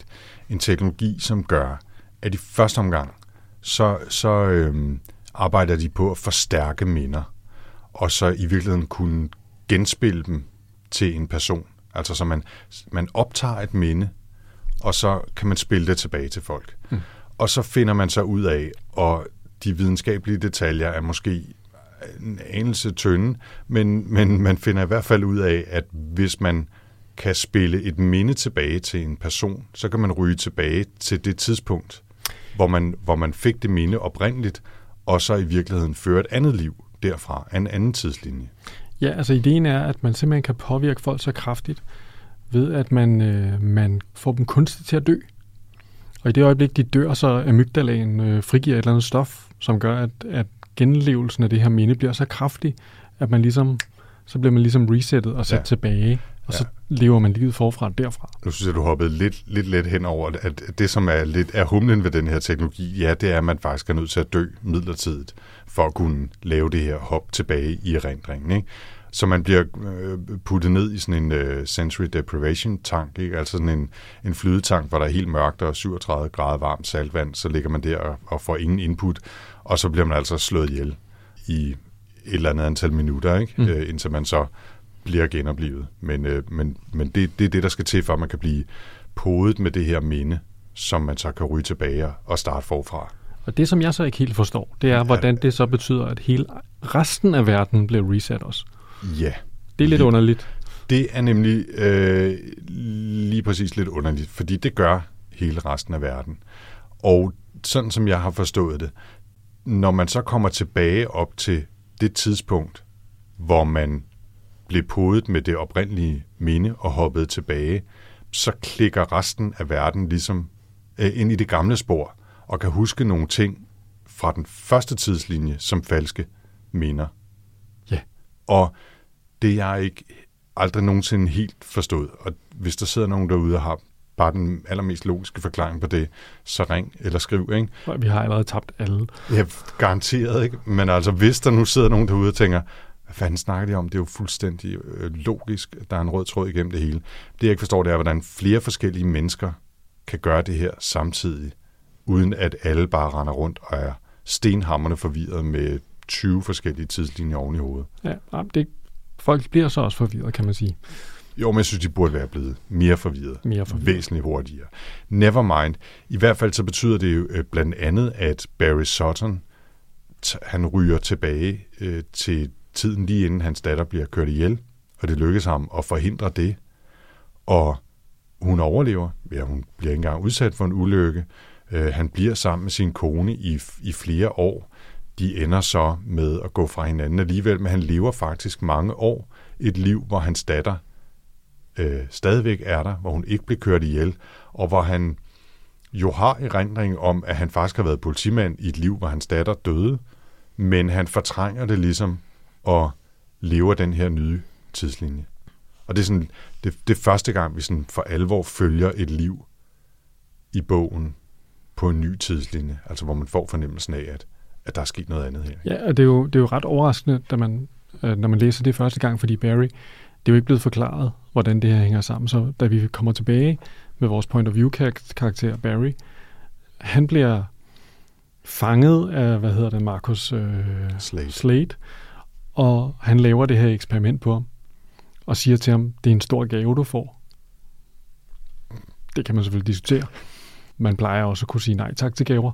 en teknologi, som gør, at i første omgang, så, så øhm, arbejder de på at forstærke minder, og så i virkeligheden kunne genspille dem til en person. Altså så man, man optager et minde, og så kan man spille det tilbage til folk. Mm. Og så finder man så ud af, og de videnskabelige detaljer er måske en anelse tynde, men, men man finder i hvert fald ud af, at hvis man kan spille et minde tilbage til en person, så kan man ryge tilbage til det tidspunkt, hvor man, hvor man fik det minde oprindeligt, og så i virkeligheden føre et andet liv derfra, en anden tidslinje. Ja, altså ideen er, at man simpelthen kan påvirke folk så kraftigt, ved at man, øh, man får dem kunstigt til at dø. Og i det øjeblik, de dør, så amygdalaen øh, frigiver et eller andet stof, som gør, at, at genlevelsen af det her minde bliver så kraftig, at man ligesom, så bliver man ligesom resettet og sat Ja. tilbage, og Ja. så lever man livet forfra derfra. Nu synes jeg, du hoppede lidt, lidt let hen over, at det, som er lidt er humlen ved den her teknologi, ja, det er, at man faktisk er nødt til at dø midlertidigt, for at kunne lave det her hop tilbage i erindringen. Ikke? Så man bliver øh, puttet ned i sådan en øh, sensory deprivation tank, ikke? altså sådan en, en flydetank, hvor der er helt mørkt og 37 grader varmt saltvand, så ligger man der og, og får ingen input, og så bliver man altså slået ihjel i et eller andet antal minutter, ikke? Mm. Øh, indtil man så bliver genoplevet. Men, øh, men, men det, det er det, der skal til, for at man kan blive podet med det her minde, som man så kan ryge tilbage og starte forfra. Og det, som jeg så ikke helt forstår, det er, hvordan det så betyder, at hele resten af verden bliver reset også. Ja, Det er lidt Lige- underligt. det er nemlig øh, lige præcis lidt underligt, fordi det gør hele resten af verden. Og sådan som jeg har forstået det, når man så kommer tilbage op til det tidspunkt, hvor man blev podet med det oprindelige minde og hoppede tilbage, så klikker resten af verden ligesom øh, ind i det gamle spor og kan huske nogle ting fra den første tidslinje som falske minder. Ja. Og det jeg ikke aldrig nogensinde helt forstået. Og hvis der sidder nogen derude og har bare den allermest logiske forklaring på det, så ring eller skriv, ikke? Vi har allerede tabt alle. Ja, garanteret ikke. Men altså, hvis der nu sidder nogen derude og tænker, hvad fanden snakker de om? Det er jo fuldstændig øh, logisk. Der er en rød tråd igennem det hele. Det jeg ikke forstår, det er, hvordan flere forskellige mennesker kan gøre det her samtidig, uden at alle bare render rundt og er stenhammerne forvirret med 20 forskellige tidslinjer oven i hovedet. Ja, det, folk bliver så også forvirret, kan man sige. Jo, men jeg synes, de burde være blevet mere forvirret. Mere forvirret. Væsentligt hurtigere. Never mind. I hvert fald så betyder det jo øh, blandt andet, at Barry Sutton, han ryger tilbage øh, til tiden lige inden hans datter bliver kørt ihjel, og det lykkes ham at forhindre det. Og hun overlever. Ja, hun bliver ikke engang udsat for en ulykke. Øh, han bliver sammen med sin kone i, i flere år. De ender så med at gå fra hinanden alligevel, men han lever faktisk mange år. Et liv, hvor hans datter øh, stadigvæk er der, hvor hun ikke blev kørt ihjel, og hvor han jo har erindring om, at han faktisk har været politimand i et liv, hvor hans datter døde, men han fortrænger det ligesom og lever den her nye tidslinje. Og det er, sådan, det, det er første gang, vi sådan for alvor følger et liv i bogen på en ny tidslinje, altså hvor man får fornemmelsen af, at, at der er sket noget andet her. Ja, og det er jo, det er jo ret overraskende, da man, øh, når man læser det første gang, fordi Barry, det er jo ikke blevet forklaret, hvordan det her hænger sammen. Så da vi kommer tilbage med vores point of view karakter Barry, han bliver fanget af, hvad hedder det, Marcus øh, Slade. Slade, og han laver det her eksperiment på ham, og siger til ham, det er en stor gave, du får. Det kan man selvfølgelig diskutere. Man plejer også at kunne sige nej tak til gaver.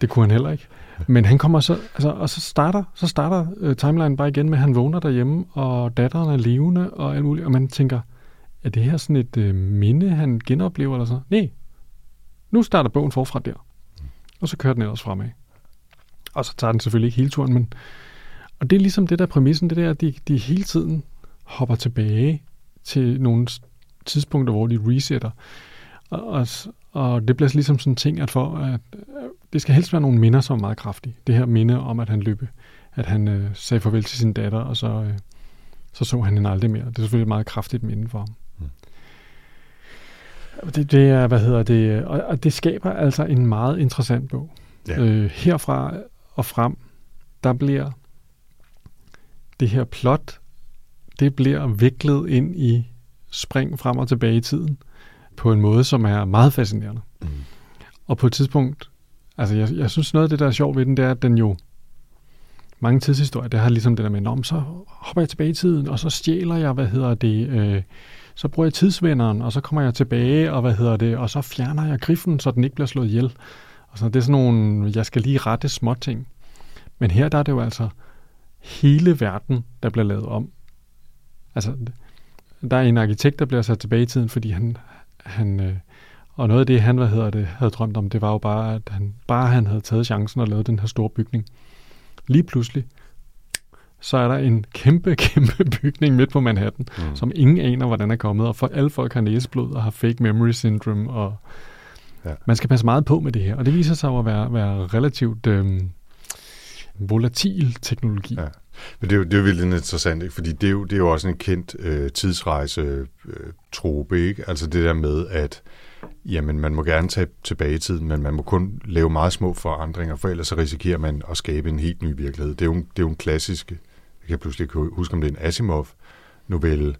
Det kunne han heller ikke. Men han kommer så, altså, og så starter, så starter uh, timeline bare igen med, at han vågner derhjemme, og datteren er levende, og alt muligt, og man tænker, er det her sådan et øh, minde, han genoplever eller så? Nej, nu starter bogen forfra der. Og så kører den ellers fremad. Og så tager den selvfølgelig ikke hele turen, men... Og det er ligesom det der præmissen, det der, at de, de hele tiden hopper tilbage til nogle tidspunkter, hvor de resetter. Og, og, og det bliver ligesom sådan en ting, at for at det skal helst være nogle minder, som er meget kraftige. Det her minde om, at han løb, at han øh, sagde farvel til sin datter, og så, øh, så så han hende aldrig mere. Det er selvfølgelig et meget kraftigt minde for ham. Mm. Det, det er, hvad hedder det, og, og det skaber altså en meget interessant bog. Ja. Øh, herfra og frem, der bliver det her plot, det bliver viklet ind i spring frem og tilbage i tiden på en måde, som er meget fascinerende. Mm. Og på et tidspunkt, altså jeg, jeg synes noget af det, der er sjovt ved den, det er, at den jo, mange tidshistorier, det har ligesom det der med, om så hopper jeg tilbage i tiden, og så stjæler jeg, hvad hedder det, øh, så bruger jeg tidsvenderen, og så kommer jeg tilbage, og hvad hedder det, og så fjerner jeg griffen, så den ikke bliver slået ihjel. Og så det er sådan nogle, jeg skal lige rette små ting. Men her der er det jo altså hele verden, der bliver lavet om. Altså, der er en arkitekt, der bliver sat tilbage i tiden, fordi han, han øh, og noget af det, han hvad hedder det, havde drømt om, det var jo bare, at han, bare han havde taget chancen og lavet den her store bygning. Lige pludselig, så er der en kæmpe, kæmpe bygning midt på Manhattan, mm. som ingen aner, hvordan er kommet, og for alle folk har næseblod og har fake memory syndrome, og ja. man skal passe meget på med det her, og det viser sig at være, være relativt øh, volatil teknologi. Ja. Men det er jo, det er jo vildt interessant, ikke? fordi det er, jo, det er jo også en kendt øh, tidsrejse-trope, øh, ikke? Altså det der med, at jamen, man må gerne tage tilbage i tiden, men man må kun lave meget små forandringer, for ellers så risikerer man at skabe en helt ny virkelighed. Det er jo, en, det er jo en klassisk, jeg kan pludselig ikke huske, om det er en Asimov-novelle,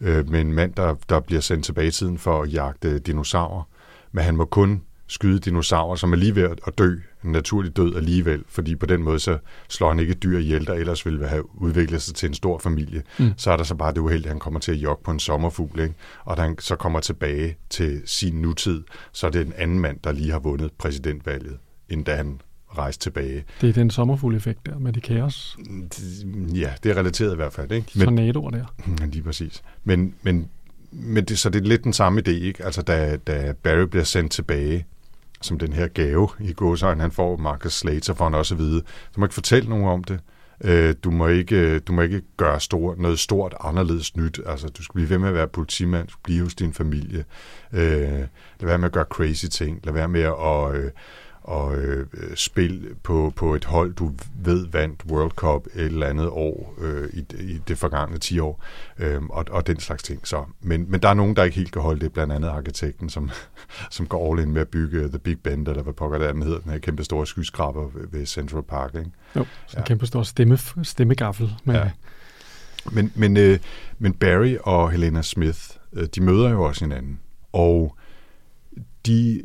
øh, med en mand, der, der bliver sendt tilbage i tiden for at jagte dinosaurer, men han må kun skyde dinosaurer, som er lige ved at dø, en naturlig død alligevel, fordi på den måde så slår han ikke dyr ihjel, der ellers ville have udviklet sig til en stor familie. Mm. Så er der så bare det uheldige, at han kommer til at jogge på en sommerfugl, ikke? og da han så kommer tilbage til sin nutid, så er det en anden mand, der lige har vundet præsidentvalget, end da han rejste tilbage. Det er den sommerfugle-effekt der med de kaos. Ja, det er relateret i hvert fald. Ikke? De tornadoer der. Lige præcis. Men, men, men det, så det er lidt den samme idé, ikke? Altså, da, da Barry bliver sendt tilbage, som den her gave i godsøjen, han får Marcus Slater, for han også at vide. Du må ikke fortælle nogen om det. Øh, du må ikke, øh, du må ikke gøre stor, noget stort anderledes nyt. Altså, du skal blive ved med at være politimand, du skal blive hos din familie. Øh, lad være med at gøre crazy ting. Lad være med at øh, og øh, spil på, på et hold, du ved vandt World Cup et eller andet år øh, i, i det forgangne 10 år, øh, og, og den slags ting. Så, men, men der er nogen, der ikke helt kan holde det, blandt andet arkitekten, som, som går all in med at bygge The Big Bend, eller hvad pokker der hedder, den her kæmpe store skyskraber ved, ved Central Park. Ikke? Jo, så ja. en kæmpe stor stemme, stemmegaffel. Med ja. Men, men, øh, men Barry og Helena Smith, øh, de møder jo også hinanden, og de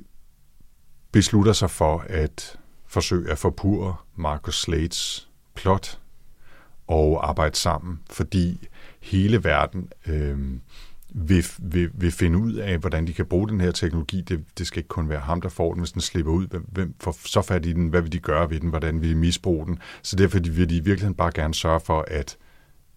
beslutter sig for at forsøge at forpure Marcus Slates plot og arbejde sammen, fordi hele verden øh, vil, vil, vil finde ud af, hvordan de kan bruge den her teknologi. Det, det skal ikke kun være ham, der får den, hvis den slipper ud. Hvem får så fat i den? Hvad vil de gøre ved den? Hvordan vil de misbruge den? Så derfor vil de i virkeligheden bare gerne sørge for at,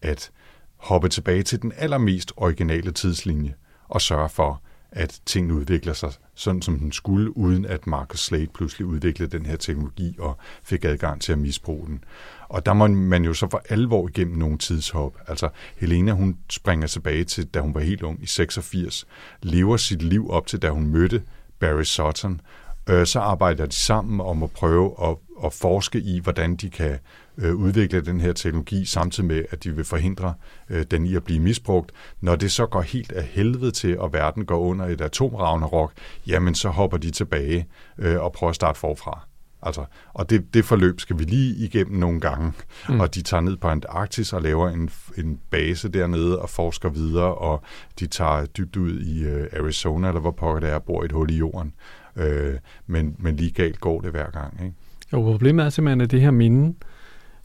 at hoppe tilbage til den allermest originale tidslinje og sørge for, at tingene udvikler sig sådan, som den skulle, uden at Marcus Slade pludselig udviklede den her teknologi og fik adgang til at misbruge den. Og der må man jo så for alvor igennem nogle tidshop. Altså Helena, hun springer tilbage til, da hun var helt ung i 86, lever sit liv op til, da hun mødte Barry Sutton, øh, så arbejder de sammen om at prøve at, at forske i, hvordan de kan øh, udvikle den her teknologi, samtidig med, at de vil forhindre øh, den i at blive misbrugt. Når det så går helt af helvede til, og verden går under et atomravnerok, jamen så hopper de tilbage øh, og prøver at starte forfra. Altså, og det, det forløb skal vi lige igennem nogle gange, mm. og de tager ned på Antarktis og laver en, en base dernede og forsker videre, og de tager dybt ud i øh, Arizona, eller hvor pokker det er, bor i et hul i jorden. Øh, men, men lige galt går det hver gang. Ikke? Jo, problemet er simpelthen, at det her minde,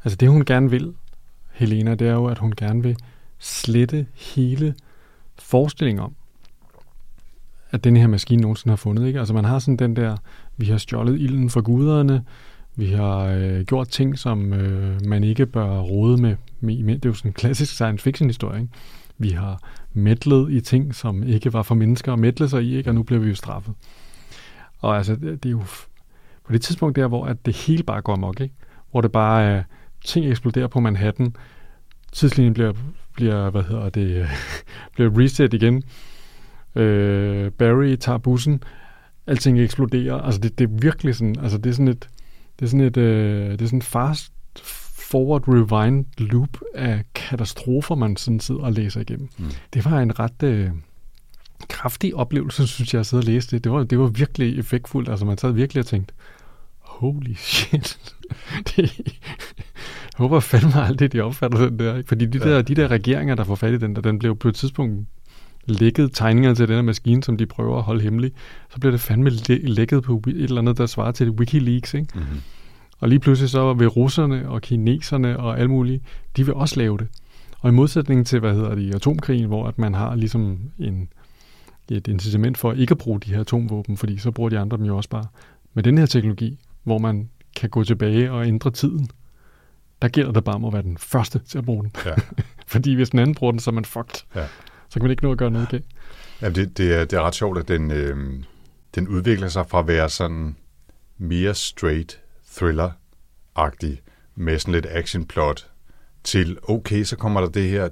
altså det hun gerne vil, Helena, det er jo, at hun gerne vil slette hele forestillingen om, at den her maskine nogensinde har fundet. Ikke? Altså man har sådan den der, vi har stjålet ilden fra guderne, vi har øh, gjort ting, som øh, man ikke bør rode med, med. Det er jo sådan en klassisk science fiction historie. Ikke? Vi har mætlet i ting, som ikke var for mennesker at mætle sig i, ikke? og nu bliver vi jo straffet. Og altså, det, det er jo på det tidspunkt der, hvor at det hele bare går amok, ikke? hvor det bare er, ting eksploderer på Manhattan, tidslinjen bliver, bliver hvad hedder det, bliver reset igen, øh, Barry tager bussen, alting eksploderer, altså det, det er virkelig sådan, altså det er sådan et, det er sådan et, øh, det er sådan fast forward rewind loop af katastrofer, man sådan sidder og læser igennem. Mm. Det var en ret øh, kraftig oplevelse, synes jeg, at sidde og læse det. Det var, det var virkelig effektfuldt. Altså, man sad virkelig og tænkte, holy shit. det, håber fandme aldrig, de opfatter den der. Ikke? Fordi de, ja. der, de der regeringer, der får fat i den der, den blev på et tidspunkt lækket tegninger til den her maskine, som de prøver at holde hemmelig. Så bliver det fandme lækket på et eller andet, der svarer til Wikileaks. Ikke? Mm-hmm. Og lige pludselig så vil russerne og kineserne og alle mulige, de vil også lave det. Og i modsætning til, hvad hedder det, atomkrigen, hvor at man har ligesom en, et incitament for ikke at bruge de her atomvåben, fordi så bruger de andre dem jo også bare. Med den her teknologi, hvor man kan gå tilbage og ændre tiden, der gælder det bare om at være den første til at bruge den. Ja. fordi hvis den anden bruger den, så er man fucked. Ja. Så kan man ikke nå at gøre noget galt. Ja, det, det, er, det er ret sjovt, at den, øh, den udvikler sig fra at være sådan mere straight thriller-agtig med sådan lidt actionplot til, okay, så kommer der det her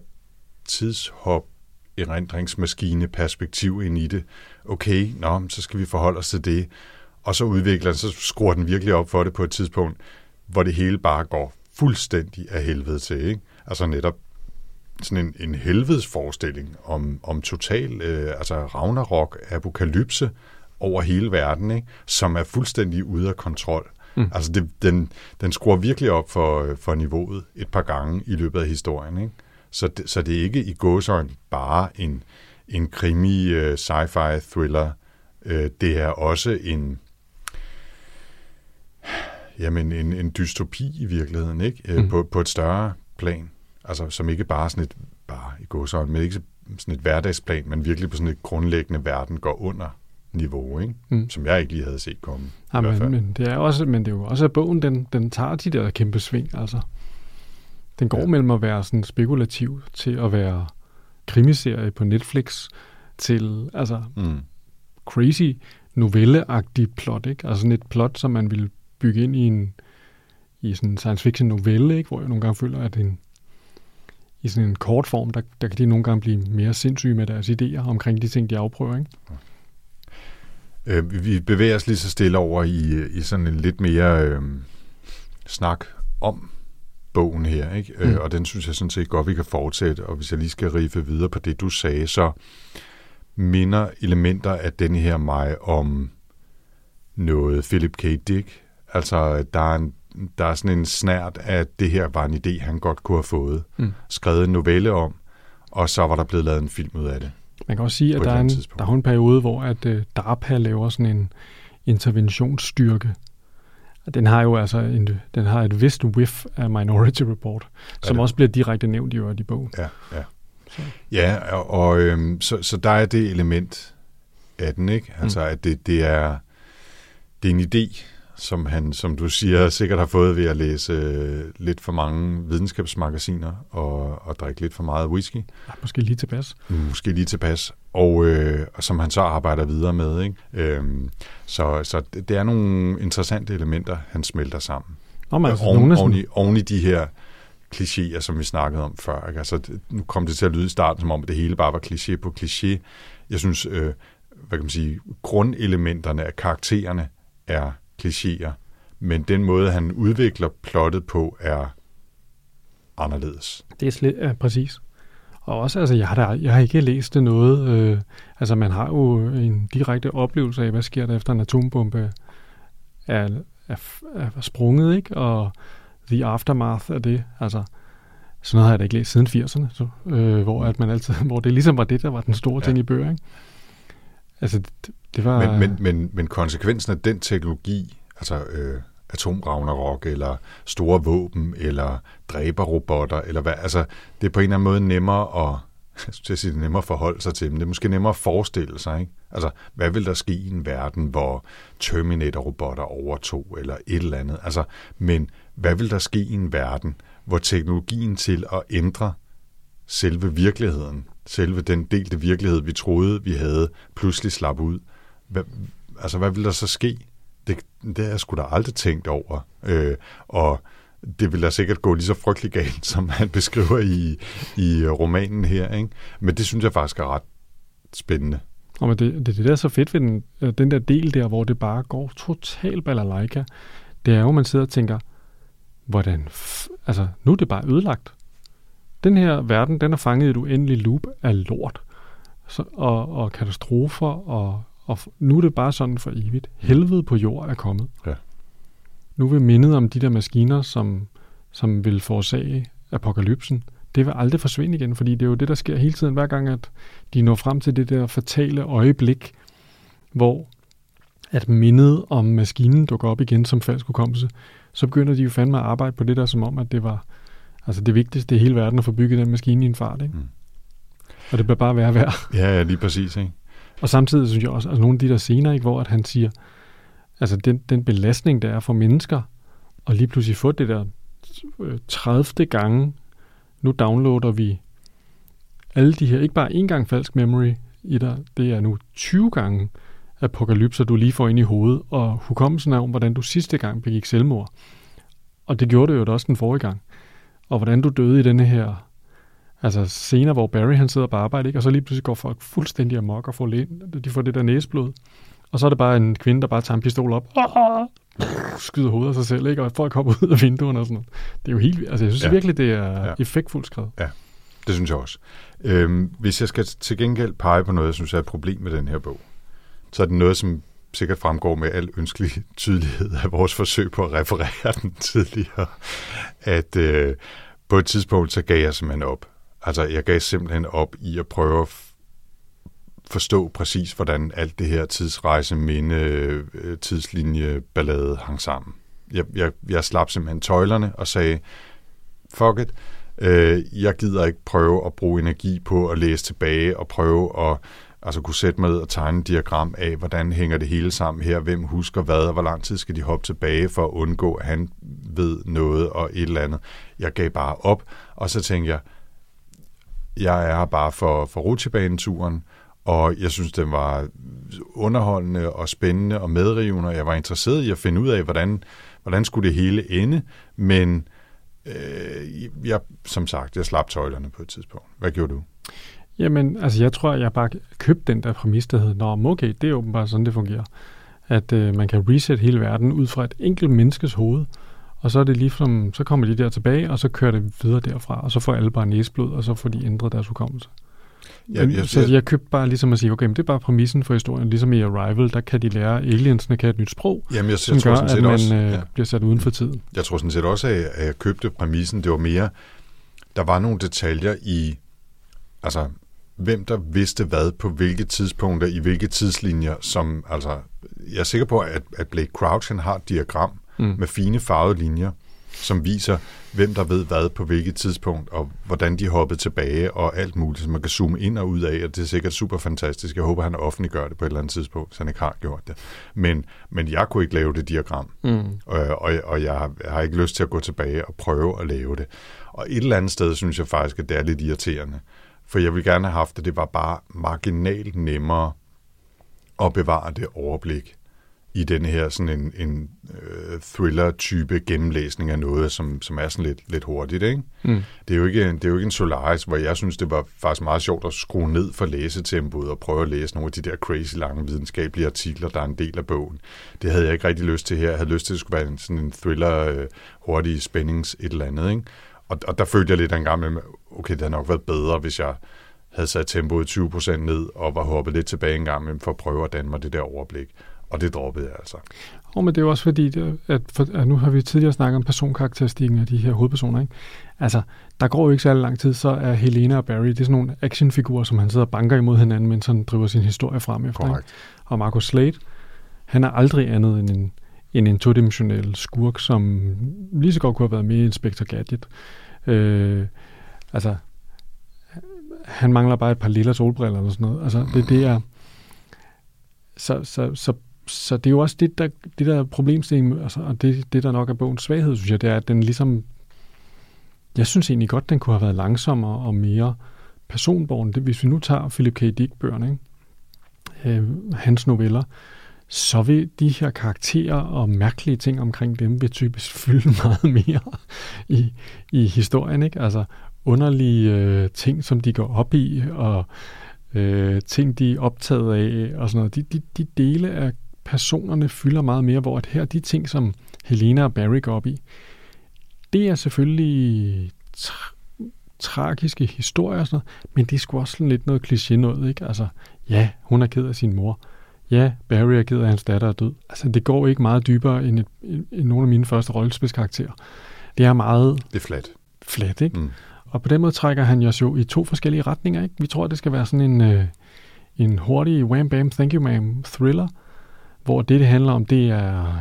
tidshop erindringsmaskine perspektiv ind i det. Okay, nå, så skal vi forholde os til det. Og så udvikler den, så skruer den virkelig op for det på et tidspunkt, hvor det hele bare går fuldstændig af helvede til. Ikke? Altså netop sådan en, en helvedes forestilling om, om total, øh, altså Ragnarok, apokalypse over hele verden, ikke? som er fuldstændig ude af kontrol. Mm. Altså det, den, den skruer virkelig op for, for niveauet et par gange i løbet af historien. Ikke? Så, det, så det er ikke i gåsøjne bare en, en krimi, uh, sci-fi thriller. Uh, det er også en, jamen en, en dystopi i virkeligheden, ikke? Uh, mm. på, på et større plan. Altså som ikke bare sådan et, bare i gåsøjne, men ikke sådan et hverdagsplan, men virkelig på sådan et grundlæggende verden går under niveau, ikke? Mm. som jeg ikke lige havde set komme. Ja, men, men, det er også, men det er jo også, at bogen den, den tager de der kæmpe sving. Altså. Den går ja. mellem at være sådan spekulativ til at være krimiserie på Netflix til altså mm. crazy novelleagtig plot, ikke? Altså sådan et plot, som man ville bygge ind i en i sådan en science fiction novelle, ikke? hvor jeg nogle gange føler, at en, i sådan en kort form, der, der kan de nogle gange blive mere sindssyge med deres idéer omkring de ting, de afprøver. Ikke? Øh, vi bevæger os lige så stille over i, i sådan en lidt mere øh, snak om bogen her, ikke? Øh, mm. Øh, og den synes jeg sådan set godt, vi kan fortsætte. Og hvis jeg lige skal riffe videre på det, du sagde, så minder elementer af denne her mig om noget Philip K. Dick. Altså, der er, en, der er sådan en snært af, at det her var en idé, han godt kunne have fået. Mm. Skrevet en novelle om, og så var der blevet lavet en film ud af det. Man kan også sige, at der er, en, der er en periode, hvor at uh, DARPA laver sådan en interventionsstyrke. Den har jo altså en, den har et vist whiff af Minority Report, som også bliver direkte nævnt i øvrigt i bogen. Ja, ja. Så. Ja, og, og øhm, så, så der er det element af den, ikke? Altså, mm. at det, det, er, det er en idé, som han, som du siger, sikkert har fået ved at læse øh, lidt for mange videnskabsmagasiner og, og drikke lidt for meget whisky. Ja, måske lige tilpas. Måske lige tilpas. Og, øh, og som han så arbejder videre med. Ikke? Øhm, så, så det er nogle interessante elementer, han smelter sammen. Nå, men altså, oven, nogle oven, i, oven i de her klichéer, som vi snakkede om før. Ikke? Altså, nu kom det til at lyde i starten, som om det hele bare var kliché på kliché. Jeg synes, øh, hvad kan man sige, grundelementerne af karaktererne er klichéer, men den måde, han udvikler plottet på, er anderledes. Det er slet, ja, præcis. Og også, altså, jeg har, da, jeg har ikke læst det noget. Øh, altså, man har jo en direkte oplevelse af, hvad sker der efter en atombombe er, er, er sprunget, ikke? Og the aftermath af det, altså, sådan noget har jeg da ikke læst siden 80'erne, så, øh, hvor, at man altid, hvor det ligesom var det, der var den store ja. ting i bøger, ikke? Altså, det, var... Men, men, men, men konsekvensen af den teknologi, altså øh, atomravnerok, eller store våben, eller dræberrobotter, eller hvad, altså, det er på en eller anden måde nemmere at, jeg synes, sige, det er nemmere at forholde sig til, men det er måske nemmere at forestille sig, ikke? Altså, hvad vil der ske i en verden, hvor Terminator-robotter overtog, eller et eller andet? Altså, men hvad vil der ske i en verden, hvor teknologien til at ændre selve virkeligheden selve den delte virkelighed, vi troede, vi havde, pludselig slap ud, hvad, altså hvad vil der så ske? Det, det har jeg sgu da aldrig tænkt over. Øh, og det vil da sikkert gå lige så frygtelig galt, som han beskriver i, i romanen her. Ikke? Men det synes jeg faktisk er ret spændende. Og men det, det, det der er så fedt ved den, øh, den der del der, hvor det bare går total balalaika, det er jo, at man sidder og tænker, hvordan, f- altså nu er det bare ødelagt. Den her verden, den er fanget i et uendeligt loop af lort så, og, og katastrofer, og, og nu er det bare sådan for evigt. Helvede på jord er kommet. Ja. Nu vil mindet om de der maskiner, som, som vil forårsage apokalypsen, det vil aldrig forsvinde igen, fordi det er jo det, der sker hele tiden, hver gang, at de når frem til det der fatale øjeblik, hvor at mindet om maskinen dukker op igen som falsk hukommelse, så begynder de jo fandme at arbejde på det der, som om, at det var altså det vigtigste i hele verden at få bygget den maskine i en fart. Ikke? Mm. Og det bliver bare værre og værre. Ja, ja, lige præcis. Ikke? Og samtidig synes jeg også, altså nogle af de der scener, ikke, hvor at han siger, altså den, den belastning, der er for mennesker, og lige pludselig få det der øh, 30. gange, nu downloader vi alle de her, ikke bare én gang falsk memory i dig, det er nu 20 gange apokalypser, du lige får ind i hovedet, og hukommelsen er om, hvordan du sidste gang begik selvmord. Og det gjorde det jo også den forrige gang. Og hvordan du døde i denne her altså scener, hvor Barry han sidder på arbejde, ikke? og så lige pludselig går folk fuldstændig amok og får læn, de får det der næseblod. Og så er det bare en kvinde, der bare tager en pistol op, skyder hovedet af sig selv, ikke? og folk hopper ud af vinduerne og sådan noget. Det er jo helt, altså jeg synes Ja. ja. virkelig, det er Ja. ja. effektfuldt skrevet. Det synes jeg også. Øhm, hvis jeg skal til gengæld pege på noget, jeg synes er et problem med den her bog, så er det noget, som sikkert fremgår med al ønskelig tydelighed af vores forsøg på at referere den tidligere, at øh, på et tidspunkt, så gav jeg simpelthen op. Altså, jeg gav simpelthen op i at prøve at forstå præcis, hvordan alt det her tidsrejse, minde, øh, tidslinje, ballade hang sammen. Jeg, jeg, jeg slap simpelthen tøjlerne og sagde, fuck it, øh, jeg gider ikke prøve at bruge energi på at læse tilbage og prøve at altså kunne sætte mig ned og tegne et diagram af, hvordan hænger det hele sammen her, hvem husker hvad, og hvor lang tid skal de hoppe tilbage for at undgå, at han ved noget og et eller andet. Jeg gav bare op, og så tænkte jeg, jeg er her bare for, for rutsjebaneturen, og jeg synes, den var underholdende og spændende og medrivende, og jeg var interesseret i at finde ud af, hvordan, hvordan skulle det hele ende, men øh, jeg, som sagt, jeg slap tøjlerne på et tidspunkt. Hvad gjorde du? Jamen, altså jeg tror, jeg bare købte den der præmis, der hedder, Nå, okay, det er åbenbart sådan, det fungerer. At øh, man kan reset hele verden ud fra et enkelt menneskes hoved, og så er det lige som, så kommer de der tilbage, og så kører det videre derfra, og så får alle bare næsblod, og så får de ændret deres hukommelse. Ja, Men, jeg- så jeg- jeg købte bare ligesom at sige, okay, men det er bare præmissen for historien, ligesom i Arrival, der kan de lære, aliensene kan et nyt sprog, Jamen, jeg, som jeg tror gør, set at man også, øh, ja. bliver sat uden for tiden. Jeg tror sådan set også, at at jeg købte præmissen. Det var mere, der var nogle detaljer i, altså, hvem der vidste hvad på hvilke tidspunkter, i hvilke tidslinjer, som, altså, jeg er sikker på, at, at Blake Crouch, han har et diagram Mm. med fine farvede linjer, som viser, hvem der ved hvad på hvilket tidspunkt, og hvordan de hoppede tilbage, og alt muligt, som man kan zoome ind og ud af, og det er sikkert super fantastisk. Jeg håber, han offentliggør det på et eller andet tidspunkt, hvis han ikke har gjort det. Men, men jeg kunne ikke lave det diagram. Mm. Øh, og, og jeg, har, jeg har ikke lyst til at gå tilbage og prøve at lave det. Og et eller andet sted synes jeg faktisk, at det er lidt irriterende. For jeg vil gerne have haft, at det var bare marginalt nemmere at bevare det overblik i denne her sådan en, en øh, thriller-type gennemlæsning af noget, som, som er sådan lidt, lidt hurtigt. Ikke? Mm. Det, er jo ikke, det er jo ikke en Solaris, hvor jeg synes, det var faktisk meget sjovt at skrue ned for læsetempoet og prøve at læse nogle af de der crazy lange videnskabelige artikler, der er en del af bogen. Det havde jeg ikke rigtig lyst til her. Jeg havde lyst til, at det skulle være en, sådan en thriller, øh, hurtig spændings et eller andet. Ikke? Og, og der følte jeg lidt en gang med, okay, det havde nok været bedre, hvis jeg havde sat tempoet 20% ned og var hoppet lidt tilbage en gang med for at prøve at danne mig det der overblik. Og det droppede jeg altså. Og men det er jo også fordi, det- at, for, at nu har vi tidligere snakket om personkarakteristikken af de her hovedpersoner. Ikke? Altså, der går jo ikke særlig lang tid, så er Helena og Barry, det er sådan nogle actionfigurer, som han sidder og banker imod hinanden, mens han driver sin historie frem efter. Ikke? Korrekt. Og Marcus Slade, han er aldrig andet end en, end en todimensionel skurk, som lige så godt kunne have været med i Inspector Gadget. Øh, altså, han mangler bare et par lille solbriller eller sådan noget. Altså, det, det er... Så, så, så, så det er jo også det, der, det der problemstilling, altså, og det, det, der nok er bogens svaghed, synes jeg, det er, at den ligesom... Jeg synes egentlig godt, den kunne have været langsommere og mere personborgen. Det, hvis vi nu tager Philip K. Dick-bøgerne, ikke? Øh, hans noveller, så vil de her karakterer og mærkelige ting omkring dem vil typisk fylde meget mere i, i historien. Ikke? Altså underlige øh, ting, som de går op i, og øh, ting, de er optaget af, og sådan noget. De, de, de dele af personerne fylder meget mere, hvor at her de ting, som Helena og Barry går op i, det er selvfølgelig tra- tragiske historier og sådan noget, men det er sgu også sådan lidt noget kliché noget, ikke? Altså, ja, hun er ked af sin mor. Ja, Barry er ked af, at hans datter er død. Altså, det går ikke meget dybere end, et, end nogle af mine første rollespilskarakterer. Det er meget... Det er flat. Flat, ikke? Mm. Og på den måde trækker han os jo i to forskellige retninger, ikke? Vi tror, det skal være sådan en, øh, en hurtig wham bam thank you ma'am thriller, hvor det, det handler om, det er,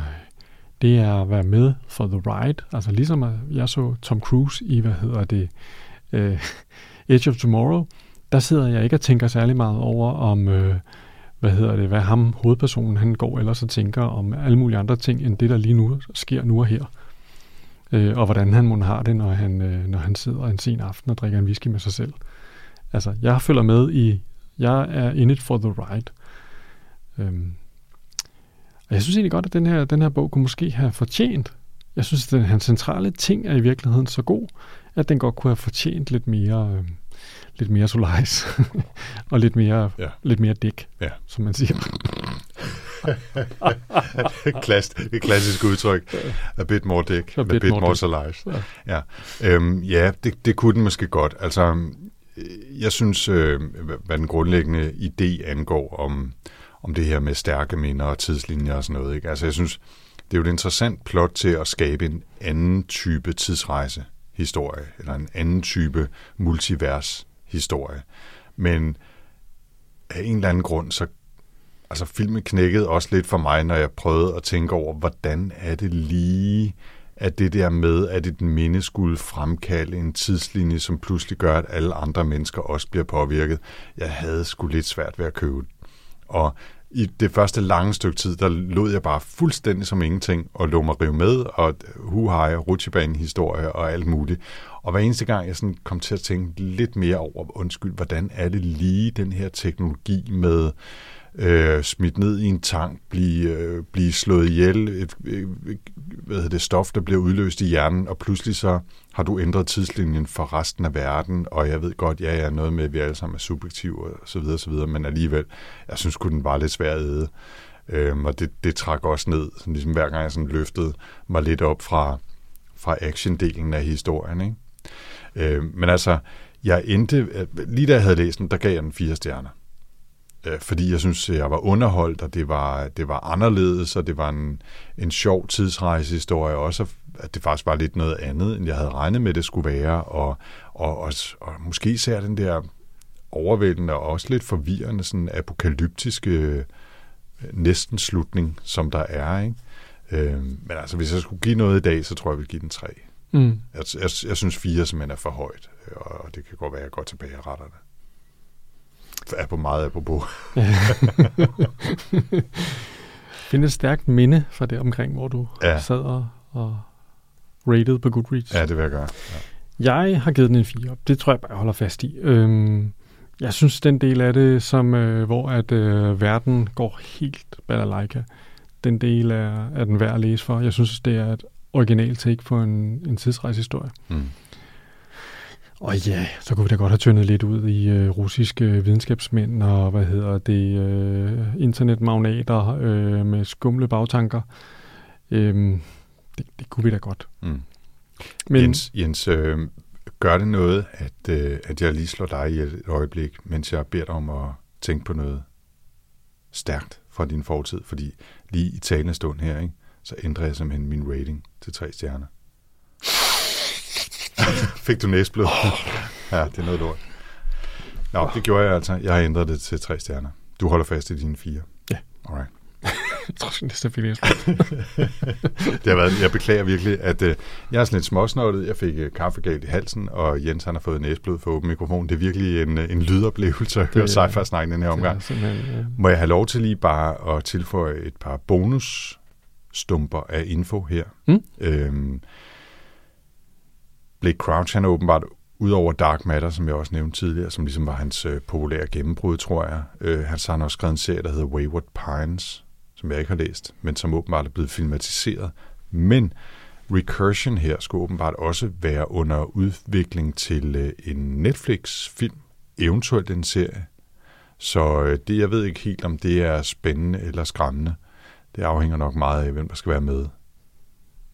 det er at være med for the ride. Altså ligesom jeg så Tom Cruise i, hvad hedder det, uh, Edge of Tomorrow, der sidder jeg ikke og tænker særlig meget over om, uh, hvad hedder det, hvad ham, hovedpersonen, han går ellers og tænker om alle mulige andre ting, end det, der lige nu sker nu og her. Uh, og hvordan han må har det, når han, uh, når han sidder en sen aften og drikker en whisky med sig selv. Altså, jeg følger med i, jeg er in it for the ride. Um, og jeg synes egentlig godt, at den her, den her bog kunne måske have fortjent. Jeg synes, at den, hans centrale ting er i virkeligheden så god, at den godt kunne have fortjent lidt mere, øh, lidt mere Solaris. og lidt mere, Ja. lidt mere dæk, Ja. som man siger. Klass, det klassiske udtryk. A bit more dick, A a bit bit, more more. Solaris. Ja. Ja, øhm, ja det, det kunne den måske godt. Altså, øh, jeg synes, øh, hvad den grundlæggende idé angår om, om det her med stærke minder og tidslinjer og sådan noget. Ikke? Altså, jeg synes, det er jo et interessant plot til at skabe en anden type tidsrejse historie, eller en anden type multivers-historie. Men af en eller anden grund, så altså filmen knækkede også lidt for mig, når jeg prøvede at tænke over, hvordan er det lige, at det der med, at et minde skulle fremkalde en tidslinje, som pludselig gør, at alle andre mennesker også bliver påvirket. Jeg havde sgu lidt svært ved at købe. Og i det første lange stykke tid, der lod jeg bare fuldstændig som ingenting og lå mig rive med, og hu og rutsjebanen-historie og alt muligt. Og hver eneste gang, jeg sådan kom til at tænke lidt mere over, undskyld, hvordan er det lige den her teknologi med øh, smidt ned i en tank, blive, øh, blive slået ihjel, et, øh, hvad hedder det, stof, der bliver udløst i hjernen, og pludselig så har du ændret tidslinjen for resten af verden, og jeg ved godt, ja, jeg er noget med, at vi alle sammen er subjektive, og så videre, så videre, men alligevel, jeg synes kun den var lidt svær at æde. Øhm, og det, det trak også ned, sådan ligesom hver gang jeg sådan løftede mig lidt op fra, fra action-delen af historien. Ikke? Øhm, men altså, jeg endte, lige da jeg havde læst den, der gav jeg den fire stjerner. Øh, fordi jeg synes, jeg var underholdt, og det var, det var anderledes, og det var en, en sjov tidsrejsehistorie også, at det faktisk var lidt noget andet, end jeg havde regnet med, det skulle være, og, og, og, og måske især den der overvældende og også lidt forvirrende, sådan apokalyptiske øh, næsten slutning, som der er. Ikke? Øh, men altså, hvis jeg skulle give noget i dag, så tror jeg, jeg vil give den tre. Mm. Jeg, jeg, jeg synes fire simpelthen er for højt, og det kan godt være, at jeg går tilbage og retter det. Er på meget apropos. Find et stærkt minde fra det omkring, hvor du Ja. sad og, og rated på Goodreads. Ja, det vil jeg gøre. Jeg har givet den en 4. Det tror jeg bare, jeg holder fast i. Øhm, jeg synes, den del af det, som, øh, hvor at øh, verden går helt balalaika, den del er, er den værd at læse for. Jeg synes, det er et originalt take på en, en tidsrejsehistorie. Mm. Og ja, så kunne vi da godt have tyndet lidt ud i øh, russiske videnskabsmænd og, hvad hedder det, øh, internetmagnater øh, med skumle bagtanker. Øhm, det, det kunne vi da godt. Mm. Men... Jens, Jens øh, gør det noget, at, øh, at jeg lige slår dig i et øjeblik, mens jeg beder dig om at tænke på noget stærkt fra din fortid? Fordi lige i talende stund her, ikke, så ændrer jeg simpelthen min rating til tre stjerner. Fik du næsblod? ja, det er noget lort. Nå, det gjorde jeg altså. Jeg har ændret det til tre stjerner. Du holder fast i dine fire? Ja. Alright. jeg tror næsten, jeg fik. Det har været, jeg beklager virkelig, at øh, jeg er sådan lidt småsnottet. Jeg fik øh, kaffe galt i halsen, og Jens han har fået næsblod for åben mikrofon. Det er virkelig en, øh, en lydoplevelse at høre er- sci-fi snakke den her omgang. Øh, Må jeg have lov til lige bare at tilføje et par bonusstumper af info her? Mm. Øhm, Blake Crouch, han er åbenbart udover Dark Matter, som jeg også nævnte tidligere, som ligesom var hans øh, populære gennembrud, tror jeg, øh, han så har han også skrevet en serie, der hedder Wayward Pines, som jeg ikke har læst, men som åbenbart er blevet filmatiseret. Men Recursion her skulle åbenbart også være under udvikling til øh, en Netflix-film, eventuelt en serie. Så øh, det, jeg ved ikke helt, om det er spændende eller skræmmende. Det afhænger nok meget af, hvem der skal være med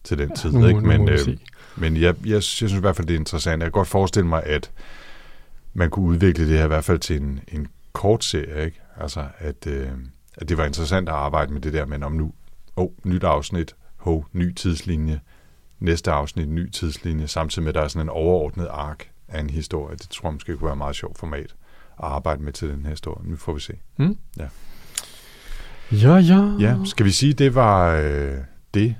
til den tid. nu, ikke? nu Men, vi øh, men jeg, jeg, jeg synes i hvert fald, det er interessant. Jeg kan godt forestille mig, at man kunne udvikle det her i hvert fald til en, en kort serie. Ikke? Altså, at, øh, at det var interessant at arbejde med det der, men om nu, oh, nyt afsnit, hov, ny tidslinje, næste afsnit, ny tidslinje, samtidig med, at der er sådan en overordnet ark af en historie. Det tror jeg måske kunne være et meget sjovt format at arbejde med til den her historie. Nu får vi se. Mm? Ja. Ja, ja. Ja, skal vi sige, det var øh, det Ja,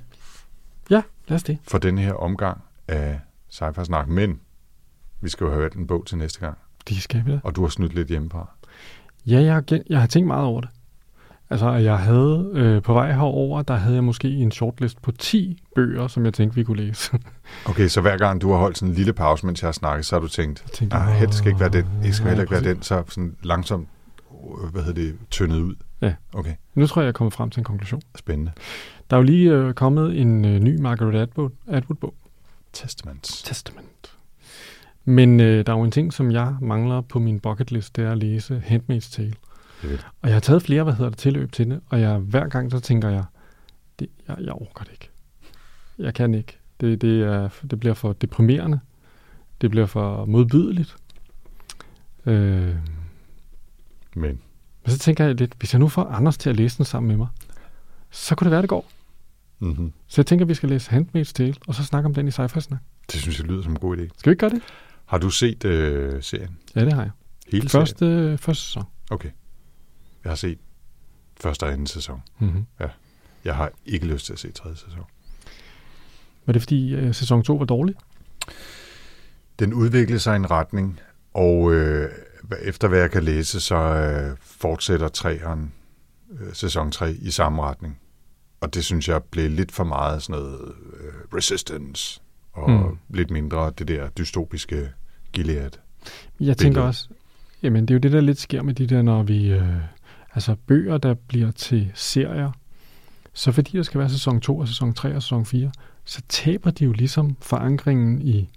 lad os det. for den her omgang af sci snak men vi skal jo have valgt en bog til næste gang, Det skal vi da. og du har snydt lidt hjemmefra. Ja, jeg har, jeg har tænkt meget over det. Altså, jeg havde øh, på vej herover, der havde jeg måske en shortlist på 10 bøger, som jeg tænkte, vi kunne læse. Okay, så hver gang du har holdt sådan en lille pause, mens jeg har snakket, så har du tænkt, Jeg tænkte, det skal ikke være den, det skal heller ikke være den, så sådan langsomt, øh, hvad hedder det, tyndet ud. Ja. Okay, Nu tror jeg, jeg er kommet frem til en konklusion. spændende. Der er jo lige øh, kommet en øh, ny Margaret Atwood, Atwood-bog, Testaments. Testament. Men øh, der er jo en ting, som jeg mangler på min bucket list, det er at læse Handmaid's Tale. Det Og jeg har taget flere, hvad hedder det, tilløb til det, og jeg, hver gang så tænker jeg, det, jeg, jeg overgår det ikke. Jeg kan ikke. Det, det, er, det bliver for deprimerende. Det bliver for modbydeligt. Øh, Men men så tænker jeg lidt, hvis jeg nu får Anders til at læse den sammen med mig, så kunne det være, det går. mm-hmm. Så jeg tænker, vi skal læse Handmaid's Tale, og så snakke om den i sci snak det synes jeg lyder som en god idé. Skal vi ikke gøre det? Har du set øh, serien? Ja, det har jeg. Hele serien? Første, første sæson. Okay. Jeg har set første og anden sæson. Mm-hmm. Jeg har ikke lyst til at se tredje sæson. Var det fordi øh, sæson 2 var dårlig? Den udviklede sig i en retning, og øh, efter hvad jeg kan læse, så øh, fortsætter træeren, øh, sæson 3 i samme retning. Og det synes jeg blev lidt for meget sådan noget øh, resistance, og Mm. lidt mindre det der dystopiske Gilead. Jeg tænker billede. også, jamen det er jo det, der lidt sker med de der, når vi, øh, altså bøger, der bliver til serier, så fordi der skal være sæson 2 og sæson 3 og sæson 4, så taber de jo ligesom forankringen i,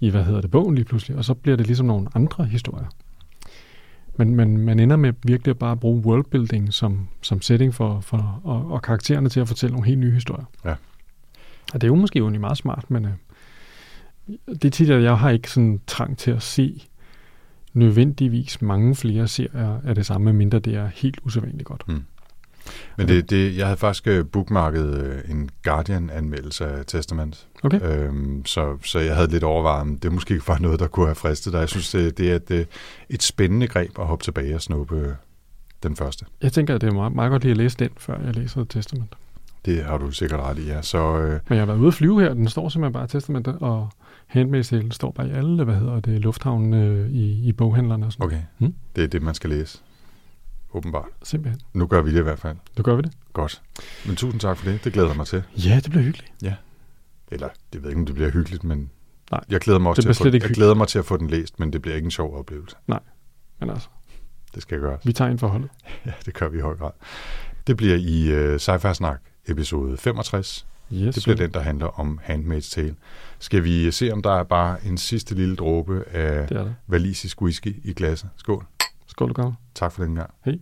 i hvad hedder det, bogen lige pludselig, og så bliver det ligesom nogle andre historier. Men man, man ender med virkelig at bare bruge worldbuilding som, som setting for, for og, og karaktererne til at fortælle nogle helt nye historier. Ja. Og det er jo måske egentlig meget smart, men øh, det er tit, at jeg har ikke sådan trang til at se nødvendigvis mange flere serier af det samme, mindre det er helt usædvanligt godt. Men det, det, jeg havde faktisk øh, bookmarket øh, en Guardian-anmeldelse af Testament. Okay. Øhm, så, så jeg havde lidt overvejet, om det måske var noget, der kunne have fristet dig. Jeg synes, det, det er et, øh, et spændende greb at hoppe tilbage og snuppe den første. Jeg tænker, at det er meget, meget godt lige at læse den, før jeg læser Testament. Det har du sikkert ret i, ja. Så øh, Men jeg har været ude at flyve her, den står simpelthen bare Testament, og Handmaid's Tale står bare i alle, hvad hedder det, lufthavnen øh, i, i boghandlerne og sådan okay, Hmm? det er det, man skal læse. Åbenbart. Simpelthen. Nu gør vi det i hvert fald. Nu gør vi det. Godt. Men tusind tak for det. Det glæder jeg mig til. Ja, det bliver hyggeligt. Eller, det ved ikke, om det bliver hyggeligt, men Nej, jeg glæder mig også til at få, jeg hyggeligt. glæder mig til at få den læst, men det bliver ikke en sjov oplevelse. Men altså, Det skal jeg gøre. vi tager ind for holdet. Ja, det gør vi i høj grad. Det bliver i øh, Sci-Fi Snak episode 65. Yes, Det bliver den, der handler om Handmaid's Tale. Skal vi se, om der er bare en sidste lille dråbe af valisisk whisky i glasset? Skål. Skål, du gør. Tak for den gang. Hej.